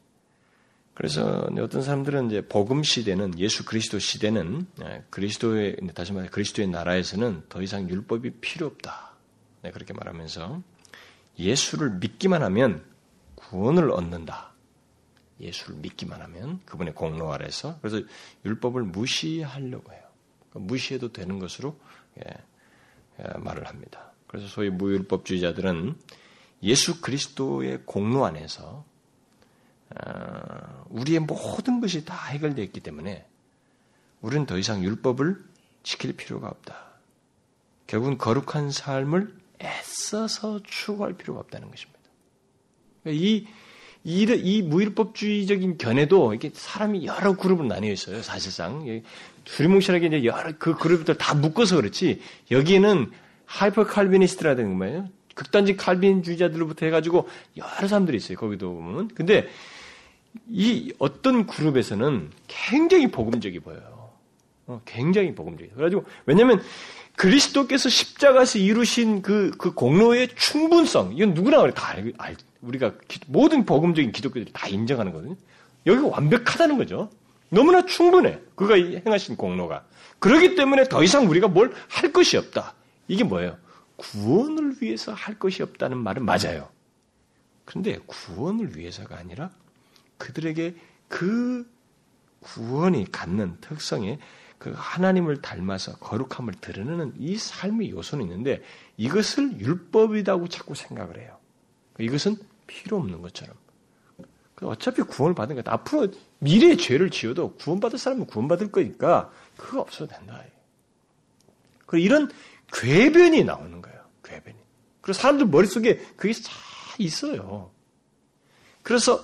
그래서 어떤 사람들은 이제 복음 시대는 예수 그리스도 시대는 예, 그리스도의 다시 말해 그리스도의 나라에서는 더 이상 율법이 필요 없다. 네, 그렇게 말하면서 예수를 믿기만 하면 구원을 얻는다. 예수를 믿기만 하면 그분의 공로 아래서 그래서 율법을 무시하려고 해요. 그러니까 무시해도 되는 것으로 예, 예, 말을 합니다. 그래서 소위 무율법주의자들은 예수 그리스도의 공로 안에서 어, 우리의 모든 것이 다 해결되어 있기 때문에 우리는 더 이상 율법을 지킬 필요가 없다. 결국은 거룩한 삶을 애써서 추구할 필요가 없다는 것입니다. 그러니까 이, 이, 이 무율법주의적인 견해도 이게 사람이 여러 그룹으로 나뉘어 있어요, 사실상. 두리뭉실하게 이제 여러 그 그룹들 다 묶어서 그렇지, 여기에는 하이퍼 칼비니스트라든가 뭐예요? 극단적 칼빈주의자들로부터 해가지고 여러 사람들이 있어요, 거기도 보면. 근데 이 어떤 그룹에서는 굉장히 복음적이 보여요. 어, 굉장히 복음적이. 그래가지고, 왜냐면 그리스도께서 십자가에서 이루신 그, 그 공로의 충분성, 이건 누구나 그래. 다 알, 알, 우리가 기, 모든 복음적인 기독교들이 다 인정하는 거거든요. 여기가 완벽하다는 거죠. 너무나 충분해. 그가 행하신 공로가. 그렇기 때문에 더 이상 우리가 뭘 할 것이 없다. 이게 뭐예요? 구원을 위해서 할 것이 없다는 말은 맞아요. 그런데 구원을 위해서가 아니라 그들에게 그 구원이 갖는 특성에 그 하나님을 닮아서 거룩함을 드러내는 이 삶의 요소는 있는데 이것을 율법이라고 자꾸 생각을 해요. 이것은 필요 없는 것처럼. 어차피 구원을 받은 것 앞으로 미래의 죄를 지어도 구원받을 사람은 구원받을 거니까 그거 없어도 된다. 그리고 이런 궤변이 나오는 거예요. 궤변이. 그리고 사람들 머릿속에 그게 다 있어요. 그래서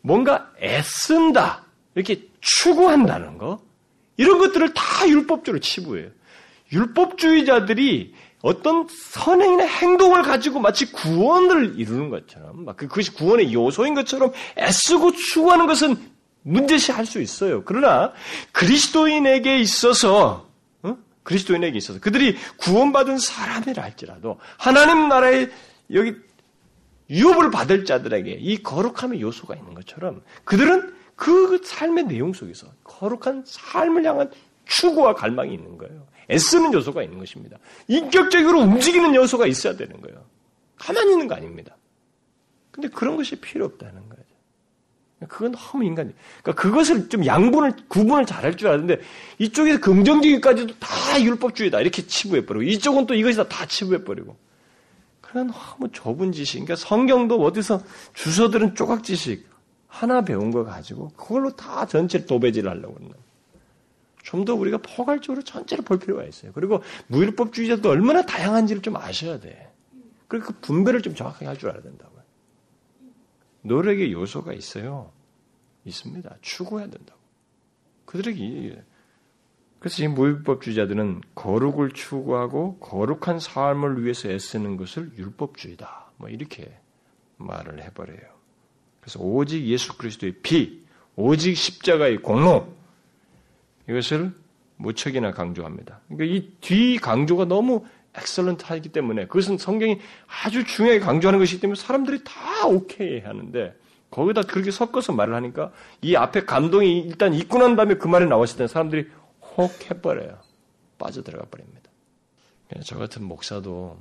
뭔가 애쓴다. 이렇게 추구한다는 거. 이런 것들을 다 율법적으로 치부해요. 율법주의자들이 어떤 선행이나 행동을 가지고 마치 구원을 이루는 것처럼, 막 그, 그것이 구원의 요소인 것처럼 애쓰고 추구하는 것은 문제시 할 수 있어요. 그러나 그리스도인에게 있어서, 어? 그리스도인에게 있어서 그들이 구원받은 사람이라 할지라도 하나님 나라의 여기 유업을 받을 자들에게 이 거룩함의 요소가 있는 것처럼 그들은 그 삶의 내용 속에서 거룩한 삶을 향한 추구와 갈망이 있는 거예요. 애쓰는 요소가 있는 것입니다. 인격적으로 움직이는 요소가 있어야 되는 거예요. 가만히 있는 거 아닙니다. 근데 그런 것이 필요 없다는 거예요. 그건 너무 인간이. 그러니까 그것을 좀 양분을 구분을 잘할 줄 아는데 이쪽에서 긍정적인까지도 다 율법주의다 이렇게 치부해버리고 이쪽은 또 이것이다 다 치부해버리고. 그건 너무 좁은 지식. 그러니까 성경도 어디서 주서들은 조각 지식 하나 배운 거 가지고 그걸로 다 전체를 도배질을 하려고 그러는 좀 더 우리가 포괄적으로 전체를 볼 필요가 있어요. 그리고 무율법주의자도 얼마나 다양한지를 좀 아셔야 돼. 그리고 그 분배를 좀 정확하게 할 줄 알아야 된다고. 노력의 요소가 있어요. 있습니다. 추구해야 된다고. 그들에게 그래서 이 무율법주의자들은 거룩을 추구하고 거룩한 삶을 위해서 애쓰는 것을 율법주의다. 뭐 이렇게 말을 해버려요. 그래서 오직 예수 그리스도의 피, 오직 십자가의 공로 이것을 무척이나 강조합니다. 그러니까 이 뒤 강조가 너무 excellent 하기 때문에 그것은 성경이 아주 중요하게 강조하는 것이기 때문에 사람들이 다 오케이 하는데 거기다 그렇게 섞어서 말을 하니까 이 앞에 감동이 일단 있고 난 다음에 그 말이 나왔을 때 사람들이 혹 해버려요. 빠져들어가 버립니다. 저 같은 목사도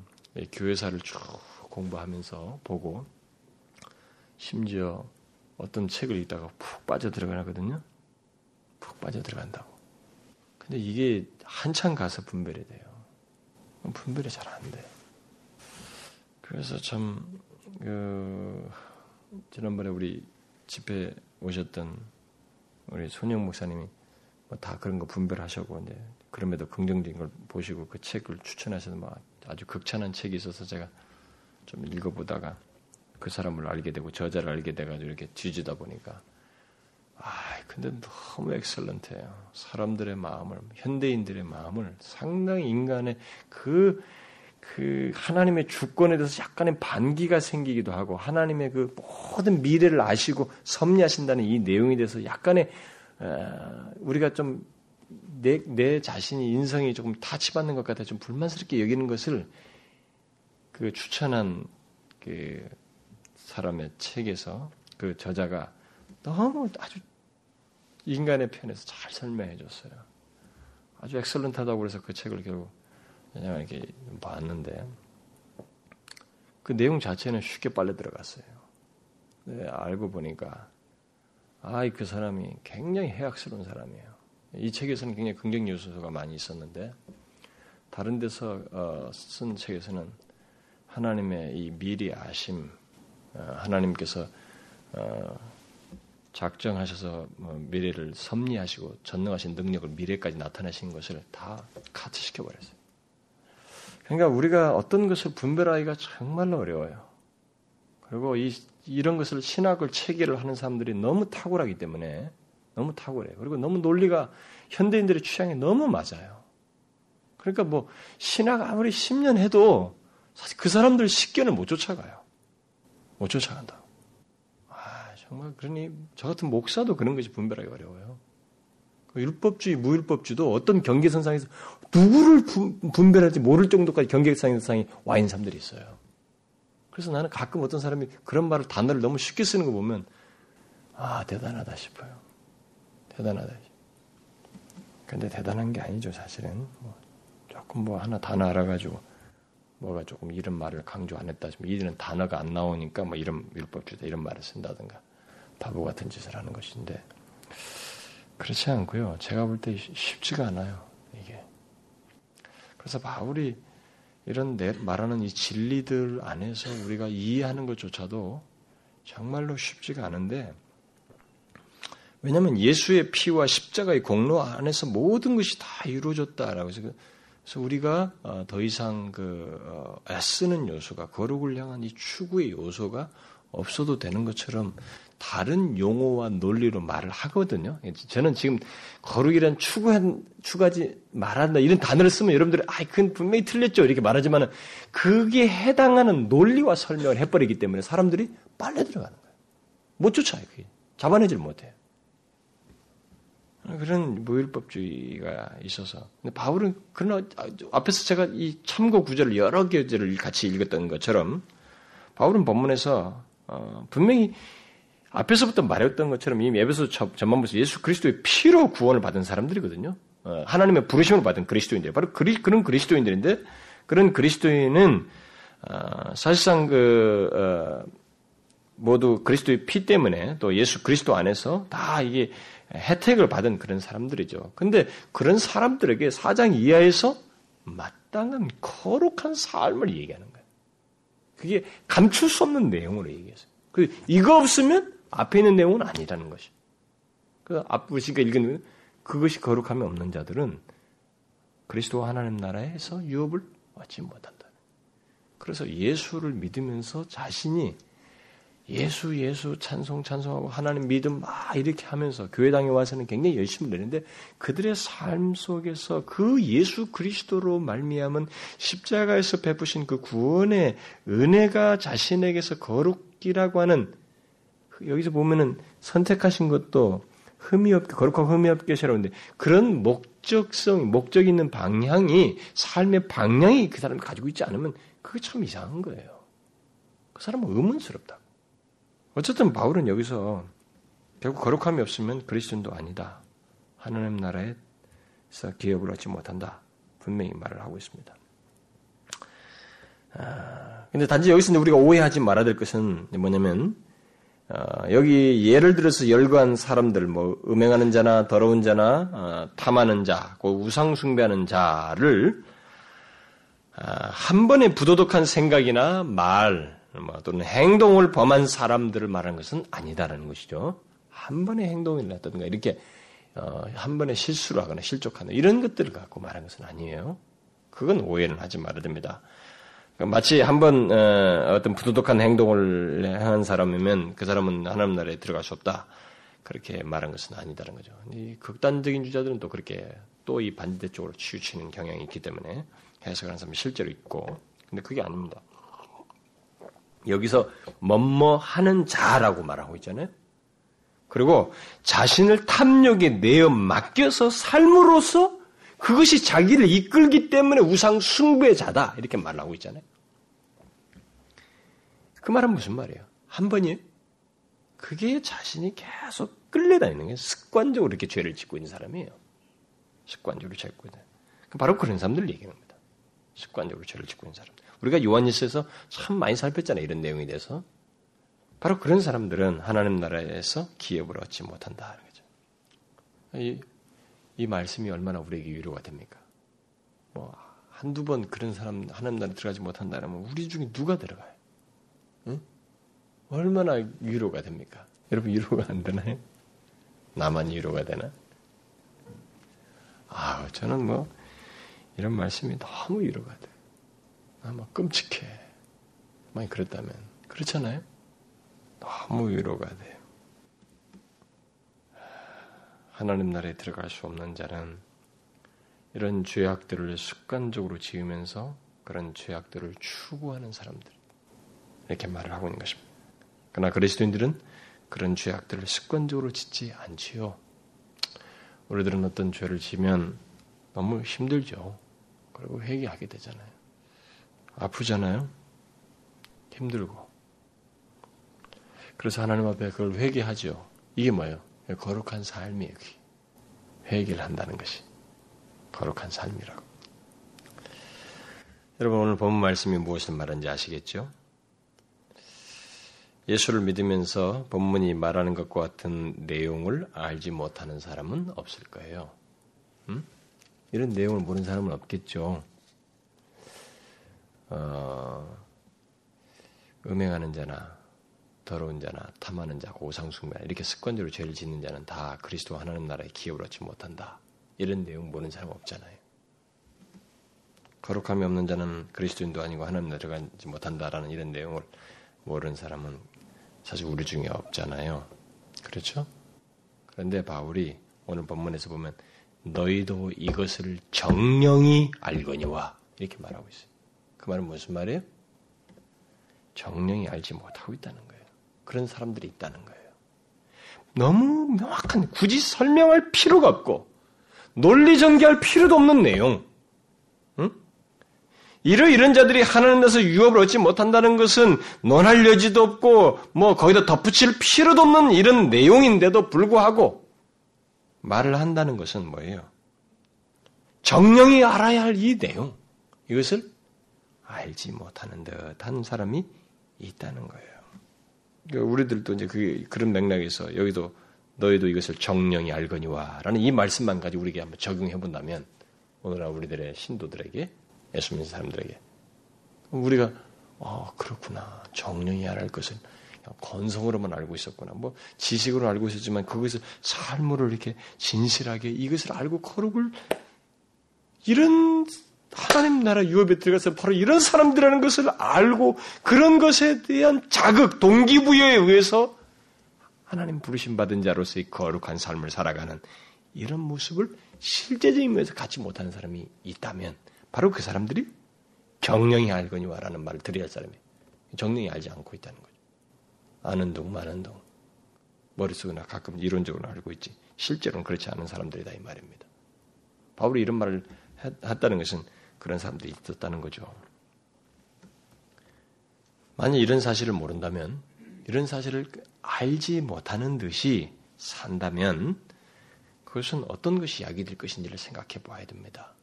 교회사를 쭉 공부하면서 보고 심지어 어떤 책을 읽다가 푹 빠져들어가거든요. 푹 빠져들어간다고. 근데 이게 한참 가서 분별이 돼요. 분별이 잘 안 돼. 그래서 참, 그, 지난번에 우리 집회 오셨던 우리 손영 목사님이 뭐 다 그런 거 분별하셨고, 이제 그럼에도 긍정적인 걸 보시고 그 책을 추천하셔서 뭐 아주 극찬한 책이 있어서 제가 좀 읽어보다가 그 사람을 알게 되고 저자를 알게 돼가지고 이렇게 뒤지다 보니까 아, 근데 너무 엑셀런트해요. 사람들의 마음을, 현대인들의 마음을 상당히 인간의 그, 그 하나님의 주권에 대해서 약간의 반기가 생기기도 하고 하나님의 그 모든 미래를 아시고 섭리하신다는 이 내용에 대해서 약간의 어, 우리가 좀 내, 내 자신이 인성이 조금 타치받는 것 같아 좀 불만스럽게 여기는 것을 그 추천한 그 사람의 책에서 그 저자가 너무 아주 인간의 편에서 잘 설명해 줬어요. 아주 엑설런트하다고 그래서 그 책을 결국 그냥 이렇게 봤는데 그 내용 자체는 쉽게 빨려 들어갔어요. 네, 알고 보니까 아이 그 사람이 굉장히 해악스러운 사람이에요. 이 책에서는 굉장히 긍정 요소가 많이 있었는데 다른 데서 어, 쓴 책에서는 하나님의 이 미리 아심, 어, 하나님께서 어, 작정하셔서 뭐 미래를 섭리하시고 전능하신 능력을 미래까지 나타내신 것을 다 카트시켜 버렸어요. 그러니까 우리가 어떤 것을 분별하기가 정말로 어려워요. 그리고 이, 이런 것을 신학을 체계를 하는 사람들이 너무 탁월하기 때문에 너무 탁월해요. 그리고 너무 논리가 현대인들의 취향에 너무 맞아요. 그러니까 뭐 신학 아무리 10년 해도 사실 그 사람들 식견을 못 쫓아가요. 못 쫓아간다. 정말 그러니 저 같은 목사도 그런 것이 분별하기 어려워요. 그 율법주의, 무율법주도 어떤 경계선상에서 누구를 분별할지 모를 정도까지 경계선상에 와 있는 사람들이 있어요. 그래서 나는 가끔 어떤 사람이 그런 말을 단어를 너무 쉽게 쓰는 거 보면 아 대단하다 싶어요. 대단하다. 근데 대단한 게 아니죠 사실은. 뭐 조금 뭐 하나 단어 알아가지고 뭐가 조금 이런 말을 강조 안 했다 싶으면 이들은 단어가 안 나오니까 뭐 이런 율법주의다 이런 말을 쓴다든가 바보 같은 짓을 하는 것인데 그렇지 않고요. 제가 볼 때 쉽지가 않아요. 이게. 그래서 바울이 이런 말하는 이 진리들 안에서 우리가 이해하는 것조차도 정말로 쉽지가 않은데 왜냐하면 예수의 피와 십자가의 공로 안에서 모든 것이 다 이루어졌다라고 해서 그래서 우리가 어, 더 이상 그 어, 애쓰는 요소가 거룩을 향한 이 추구의 요소가 없어도 되는 것처럼 다른 용어와 논리로 말을 하거든요. 저는 지금 거룩이란 추구한, 추가지 말한다 이런 단어를 쓰면 여러분들이 아, 그건 분명히 틀렸죠 이렇게 말하지만은 그게 해당하는 논리와 설명을 해버리기 때문에 사람들이 빨려 들어가는 거예요. 못 쫓아요. 그게. 잡아내질 못해요. 그런 무율법주의가 있어서. 근데 바울은 그런 앞에서 제가 이 참고 구절을 여러 개를 같이 읽었던 것처럼 바울은 본문에서 어, 분명히 앞에서부터 말했던 것처럼 이미 에베소 전반부에서 예수 그리스도의 피로 구원을 받은 사람들이거든요. 어, 하나님의 부르심을 받은 그리스도인들, 바로 그리, 그런 그리스도인들인데 그런 그리스도인은 어, 사실상 그 어, 모두 그리스도의 피 때문에 또 예수 그리스도 안에서 다 이게 혜택을 받은 그런 사람들이죠. 근데 그런 사람들에게 사장 이하에서 마땅한 거룩한 삶을 얘기하는 거예요. 그게 감출 수 없는 내용으로 얘기했어요. 그 이거 없으면 앞에 있는 내용은 아니라는 것이. 그 앞부시가 읽은 그것이 거룩함이 없는 자들은 그리스도 하나님 나라에서 유업을 얻지 못한다. 그래서 예수를 믿으면서 자신이 예수 예수 찬송 찬송하고 하나님 믿음 막 이렇게 하면서 교회당에 와서는 굉장히 열심히 내는데 그들의 삶 속에서 그 예수 그리스도로 말미암은 십자가에서 베푸신 그 구원의 은혜가 자신에게서 거룩이라고 하는 여기서 보면은 선택하신 것도 흠이 없게 거룩하고 흠이 없게 하라는데 그런 목적성 목적 있는 방향이 삶의 방향이 그 사람이 가지고 있지 않으면 그게 참 이상한 거예요. 그 사람은 의문스럽다. 어쨌든 바울은 여기서 결국 거룩함이 없으면 그리스도인도 아니다. 하나님 나라에서 기업을 얻지 못한다. 분명히 말을 하고 있습니다. 아, 근데 단지 여기서 우리가 오해하지 말아야 될 것은 뭐냐면 어, 여기 예를 들어서 열거한 사람들, 뭐 음행하는 자나 더러운 자나 어, 탐하는 자, 그 우상 숭배하는 자를 어, 한 번에 부도덕한 생각이나 말, 뭐 또는 행동을 범한 사람들을 말하는 것은 아니다라는 것이죠. 한 번의 행동을 했다든가 이렇게 어, 한 번에 실수를 하거나 실족하는 이런 것들을 갖고 말하는 것은 아니에요. 그건 오해를 하지 말아야 됩니다. 그러니까 마치 한번 어, 어떤 부도덕한 행동을 한 사람이면 그 사람은 하나님 나라에 들어갈 수 없다. 그렇게 말한 것은 아니다는 거죠. 이 극단적인 주자들은 또 그렇게 또 이 반대쪽으로 치우치는 경향이 있기 때문에 해석하는 사람이 실제로 있고, 근데 그게 아닙니다. 여기서 뭐뭐 하는 자라고 말하고 있잖아요. 그리고 자신을 탐욕에 내어 맡겨서 삶으로써 그것이 자기를 이끌기 때문에 우상 숭배의 자다. 이렇게 말하고 있잖아요. 그 말은 무슨 말이에요? 한 번이에요? 그게 자신이 계속 끌려다니는 게 습관적으로 이렇게 죄를 짓고 있는 사람이에요. 습관적으로 짓고 있는. 바로 그런 사람들 얘기하는 겁니다. 습관적으로 죄를 짓고 있는 사람. 우리가 요한일서에서 참 많이 살폈잖아요. 이런 내용에 대해서. 바로 그런 사람들은 하나님 나라에서 기업을 얻지 못한다. 이, 이 말씀이 얼마나 우리에게 위로가 됩니까? 뭐, 한두 번 그런 사람 하나님 나라에 들어가지 못한다면 우리 중에 누가 들어가요? 응? 얼마나 위로가 됩니까? 여러분 위로가 안 되나요? 나만 위로가 되나? 아, 저는 뭐 이런 말씀이 너무 위로가 돼. 아마 끔찍해. 많이 그랬다면. 그렇잖아요? 너무 위로가 돼요. 하나님 나라에 들어갈 수 없는 자는 이런 죄악들을 습관적으로 지으면서 그런 죄악들을 추구하는 사람들. 이렇게 말을 하고 있는 것입니다. 그러나 그리스도인들은 그런 죄악들을 습관적으로 짓지 않지요. 우리들은 어떤 죄를 지면 너무 힘들죠. 그리고 회개하게 되잖아요. 아프잖아요. 힘들고. 그래서 하나님 앞에 그걸 회개하죠. 이게 뭐예요? 거룩한 삶이에요. 회개를 한다는 것이 거룩한 삶이라고. 여러분 오늘 본 말씀이 무엇을 말하는지 아시겠죠? 예수를 믿으면서 본문이 말하는 것과 같은 내용을 알지 못하는 사람은 없을 거예요. 음? 이런 내용을 모르는 사람은 없겠죠. 어, 음행하는 자나 더러운 자나 탐하는 자, 오상숭배 이렇게 습관적으로 죄를 짓는 자는 다 그리스도 하나님 나라의 기업을 얻지 못한다. 이런 내용 모르는 사람 없잖아요. 거룩함이 없는 자는 그리스도인도 아니고 하나님 나라에 들어가지 못한다라는 이런 내용을 모르는 사람은 사실 우리 중에 없잖아요. 그렇죠? 그런데 바울이 오늘 본문에서 보면 너희도 이것을 정령이 알거니와 이렇게 말하고 있어요. 그 말은 무슨 말이에요? 정령이 알지 못하고 있다는 거예요. 그런 사람들이 있다는 거예요. 너무 명확한, 굳이 설명할 필요가 없고, 논리 전개할 필요도 없는 내용. 응? 이러 이런 자들이 하나님에서 유업을 얻지 못한다는 것은 논할 여지도 없고 뭐 거기다 덧붙일 필요도 없는 이런 내용인데도 불구하고 말을 한다는 것은 뭐예요? 정령이 알아야 할 이 내용 이것을 알지 못하는 듯한 사람이 있다는 거예요. 그러니까 우리들도 이제 그 그런 맥락에서 여기도 너희도 이것을 정령이 알거니와라는 이 말씀만 가지고 우리에게 한번 적용해 본다면 오늘날 우리들의 신도들에게 예수 믿는 사람들에게. 우리가 아 그렇구나. 정령이 알할 것은 건성으로만 알고 있었구나. 뭐 지식으로 알고 있었지만 그것을 삶으로 이렇게 진실하게 이것을 알고 거룩을 이런 하나님 나라 유업에 들어가서 바로 이런 사람들이라는 것을 알고 그런 것에 대한 자극, 동기부여에 의해서 하나님 부르심 받은 자로서의 거룩한 삶을 살아가는 이런 모습을 실제적인 면에서 갖지 못하는 사람이 있다면 바로 그 사람들이 경령이 알거니와라는 말을 드려야 할 사람이 정령이 알지 않고 있다는 거죠. 아는 동 마는 동 머릿속에나 가끔 이론적으로 알고 있지 실제로는 그렇지 않은 사람들이다 이 말입니다. 바울이 이런 말을 했다는 것은 그런 사람들이 있었다는 거죠. 만약 이런 사실을 모른다면, 이런 사실을 알지 못하는 듯이 산다면, 그것은 어떤 것이 약이 될 것인지를 생각해 봐야 됩니다.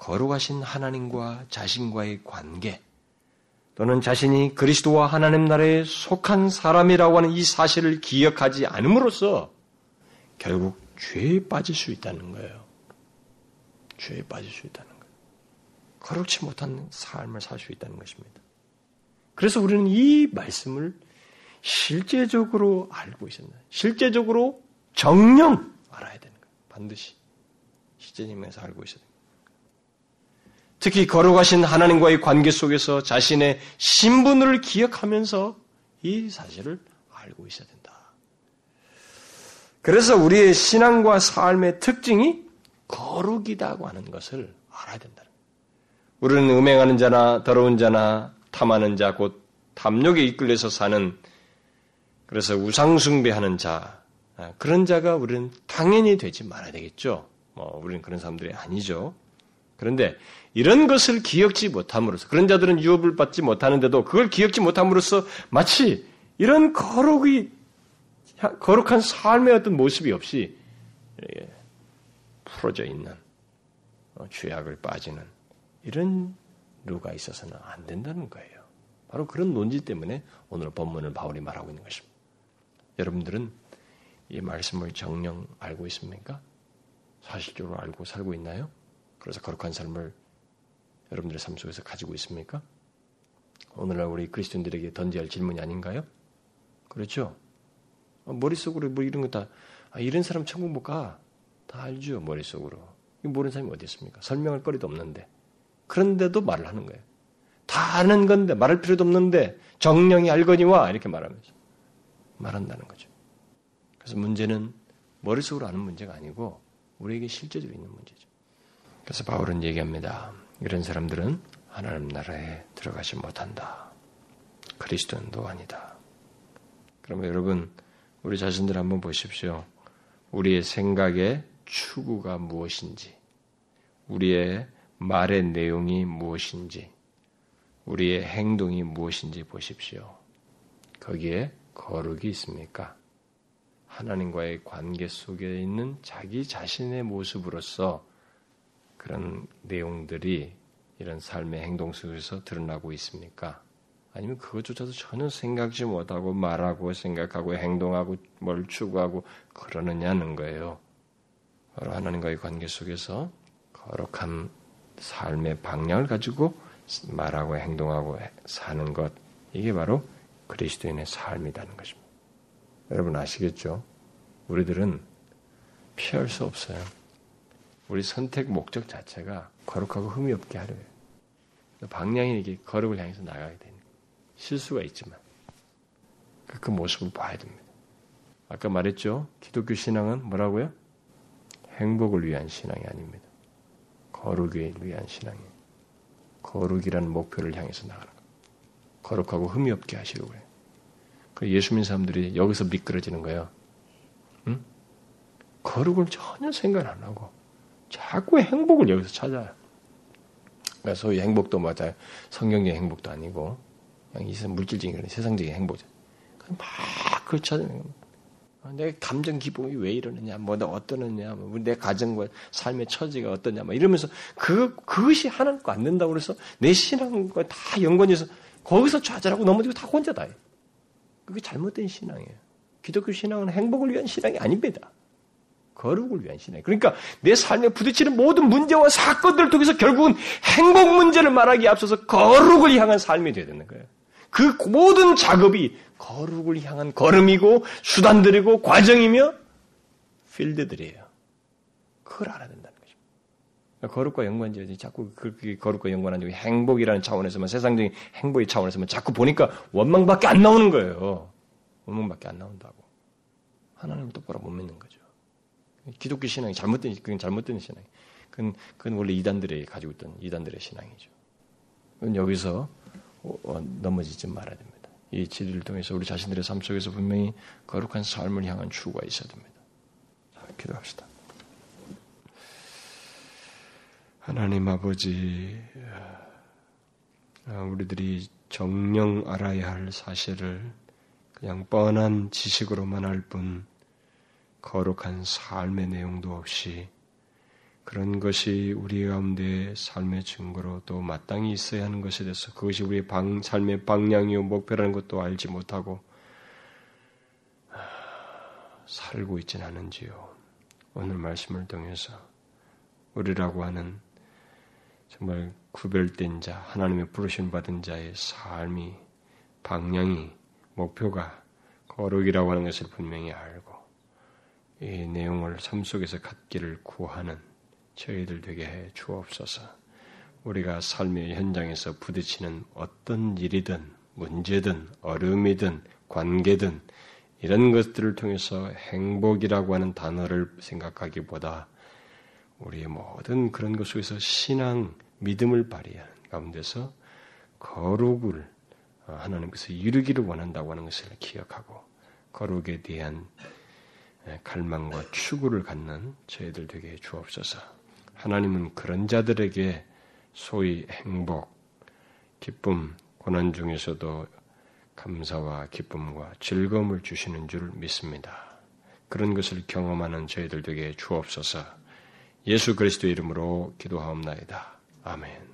거룩하신 하나님과 자신과의 관계, 또는 자신이 그리스도와 하나님 나라에 속한 사람이라고 하는 이 사실을 기억하지 않음으로써 결국 죄에 빠질 수 있다는 거예요. 죄에 빠질 수 있다는 거예요. 거룩치 못한 삶을 살 수 있다는 것입니다. 그래서 우리는 이 말씀을 실제적으로 알고 있었나 실제적으로 정령 알아야 되는 거예요. 반드시 실제님에서 알고 있어야 됩니다. 특히 거룩하신 하나님과의 관계 속에서 자신의 신분을 기억하면서 이 사실을 알고 있어야 된다. 그래서 우리의 신앙과 삶의 특징이 거룩이다고 하는 것을 알아야 된다. 우리는 음행하는 자나 더러운 자나 탐하는 자, 곧 탐욕에 이끌려서 사는 그래서 우상숭배하는 자 아, 그런 자가 우리는 당연히 되지 말아야 되겠죠. 뭐 우리는 그런 사람들이 아니죠. 그런데 이런 것을 기억지 못함으로써 그런 자들은 유업을 받지 못하는데도 그걸 기억지 못함으로써 마치 이런 거룩이 거룩한 삶의 어떤 모습이 없이 풀어져 있는 어, 죄악을 빠지는 이런 루가 있어서는 안 된다는 거예요. 바로 그런 논지 때문에 오늘 본문을 바울이 말하고 있는 것입니다. 여러분들은 이 말씀을 정령 알고 있습니까? 사실적으로 알고 살고 있나요? 그래서 거룩한 삶을 여러분들의 삶 속에서 가지고 있습니까? 오늘날 우리 그리스도인들에게 던져야 할 질문이 아닌가요? 그렇죠? 어, 머릿속으로 뭐 이런 거 다, 아, 이런 사람 천국 못 가. 다 알죠, 머릿속으로. 모르는 사람이 어디 있습니까? 설명할 거리도 없는데. 그런데도 말을 하는 거예요. 다 아는 건데 말할 필요도 없는데 정령이 알거니와 이렇게 말하면서 말한다는 거죠. 그래서 문제는 머릿속으로 아는 문제가 아니고 우리에게 실제적으로 있는 문제죠. 그래서 바울은 얘기합니다. 이런 사람들은 하나님 나라에 들어가지 못한다. 그리스도인도 아니다. 그러면 여러분 우리 자신들 한번 보십시오. 우리의 생각의 추구가 무엇인지, 우리의 말의 내용이 무엇인지, 우리의 행동이 무엇인지 보십시오. 거기에 거룩이 있습니까? 하나님과의 관계 속에 있는 자기 자신의 모습으로서 그런 내용들이 이런 삶의 행동 속에서 드러나고 있습니까? 아니면 그것조차도 전혀 생각지 못하고 말하고 생각하고 행동하고 뭘 추구하고 그러느냐는 거예요. 바로 하나님과의 관계 속에서 거룩한 삶의 방향을 가지고 말하고 행동하고 사는 것 이게 바로 그리스도인의 삶이라는 것입니다. 여러분 아시겠죠? 우리들은 피할 수 없어요. 우리 선택 목적 자체가 거룩하고 흠이 없게 하려고 해요. 방향이 이게 거룩을 향해서 나가게 되는 실수가 있지만 그, 그 모습을 봐야 됩니다. 아까 말했죠? 기독교 신앙은 뭐라고요? 행복을 위한 신앙이 아닙니다. 거룩을 위한 신앙이에요. 거룩이라는 목표를 향해서 나가는 거예요. 거룩하고 흠이 없게 하시려고 해요. 그 예수 믿는 사람들이 여기서 미끄러지는 거예요. 응? 거룩을 전혀 생각 안 하고 자꾸 행복을 여기서 찾아요. 그러니까 소위 행복도 맞아 성경적인 행복도 아니고 그냥 이 물질적인 그런 세상적인 행복이죠. 막 그걸 찾는 내 감정 기복이 왜 이러느냐, 뭐나 어떠느냐, 뭐 내 가정과 삶의 처지가 어떠냐, 뭐 이러면서 그 그것이 하나님과 안 된다고 그래서 내 신앙과 다 연관해서 거기서 좌절하고 넘어지고 다 혼자다. 그게 잘못된 신앙이에요. 기독교 신앙은 행복을 위한 신앙이 아닙니다. 거룩을 위한 신앙. 그러니까 내 삶에 부딪히는 모든 문제와 사건들을 통해서 결국은 행복 문제를 말하기에 앞서서 거룩을 향한 삶이 되야 되는 거예요. 그 모든 작업이 거룩을 향한 걸음이고 수단들이고 과정이며 필드들이에요. 그걸 알아야 된다는 것입니다. 그러니까 거룩과 연관지어지 자꾸 그렇게 거룩과 연관한 적이 행복이라는 차원에서만 세상적인 행복의 차원에서만 자꾸 보니까 원망밖에 안 나오는 거예요. 원망밖에 안 나온다고. 하나님을 똑바로 못 믿는 거죠. 기독교 신앙이 잘못된 그건 잘못된 신앙. 그건 그건 원래 이단들이 가지고 있던 이단들의 신앙이죠. 그건 여기서 어, 넘어지지 말아야 됩니다. 이 진리를 통해서 우리 자신들의 삶 속에서 분명히 거룩한 삶을 향한 추구가 있어야 됩니다. 자, 기도합시다. 하나님 아버지, 아, 우리들이 정령 알아야 할 사실을 그냥 뻔한 지식으로만 알 뿐, 거룩한 삶의 내용도 없이 그런 것이 우리 가운데 삶의 증거로 또 마땅히 있어야 하는 것에 대해서 그것이 우리의 방, 삶의 방향이요 목표라는 것도 알지 못하고 살고 있지는 않은지요. 오늘 말씀을 통해서 우리라고 하는 정말 구별된 자, 하나님의 부르심 받은 자의 삶이 방향이 목표가 거룩이라고 하는 것을 분명히 알고 이 내용을 삶 속에서 갖기를 구하는 저희들 되게 해 주옵소서. 우리가 삶의 현장에서 부딪히는 어떤 일이든 문제든 어려움이든 관계든 이런 것들을 통해서 행복이라고 하는 단어를 생각하기보다 우리의 모든 그런 것 속에서 신앙, 믿음을 발휘하는 가운데서 거룩을 하나님께서 이루기를 원한다고 하는 것을 기억하고 거룩에 대한 갈망과 추구를 갖는 저희들 되게 주옵소서. 하나님은 그런 자들에게 소위 행복, 기쁨, 고난 중에서도 감사와 기쁨과 즐거움을 주시는 줄 믿습니다. 그런 것을 경험하는 저희들 에게 주옵소서 예수 그리스도 이름으로 기도하옵나이다. 아멘.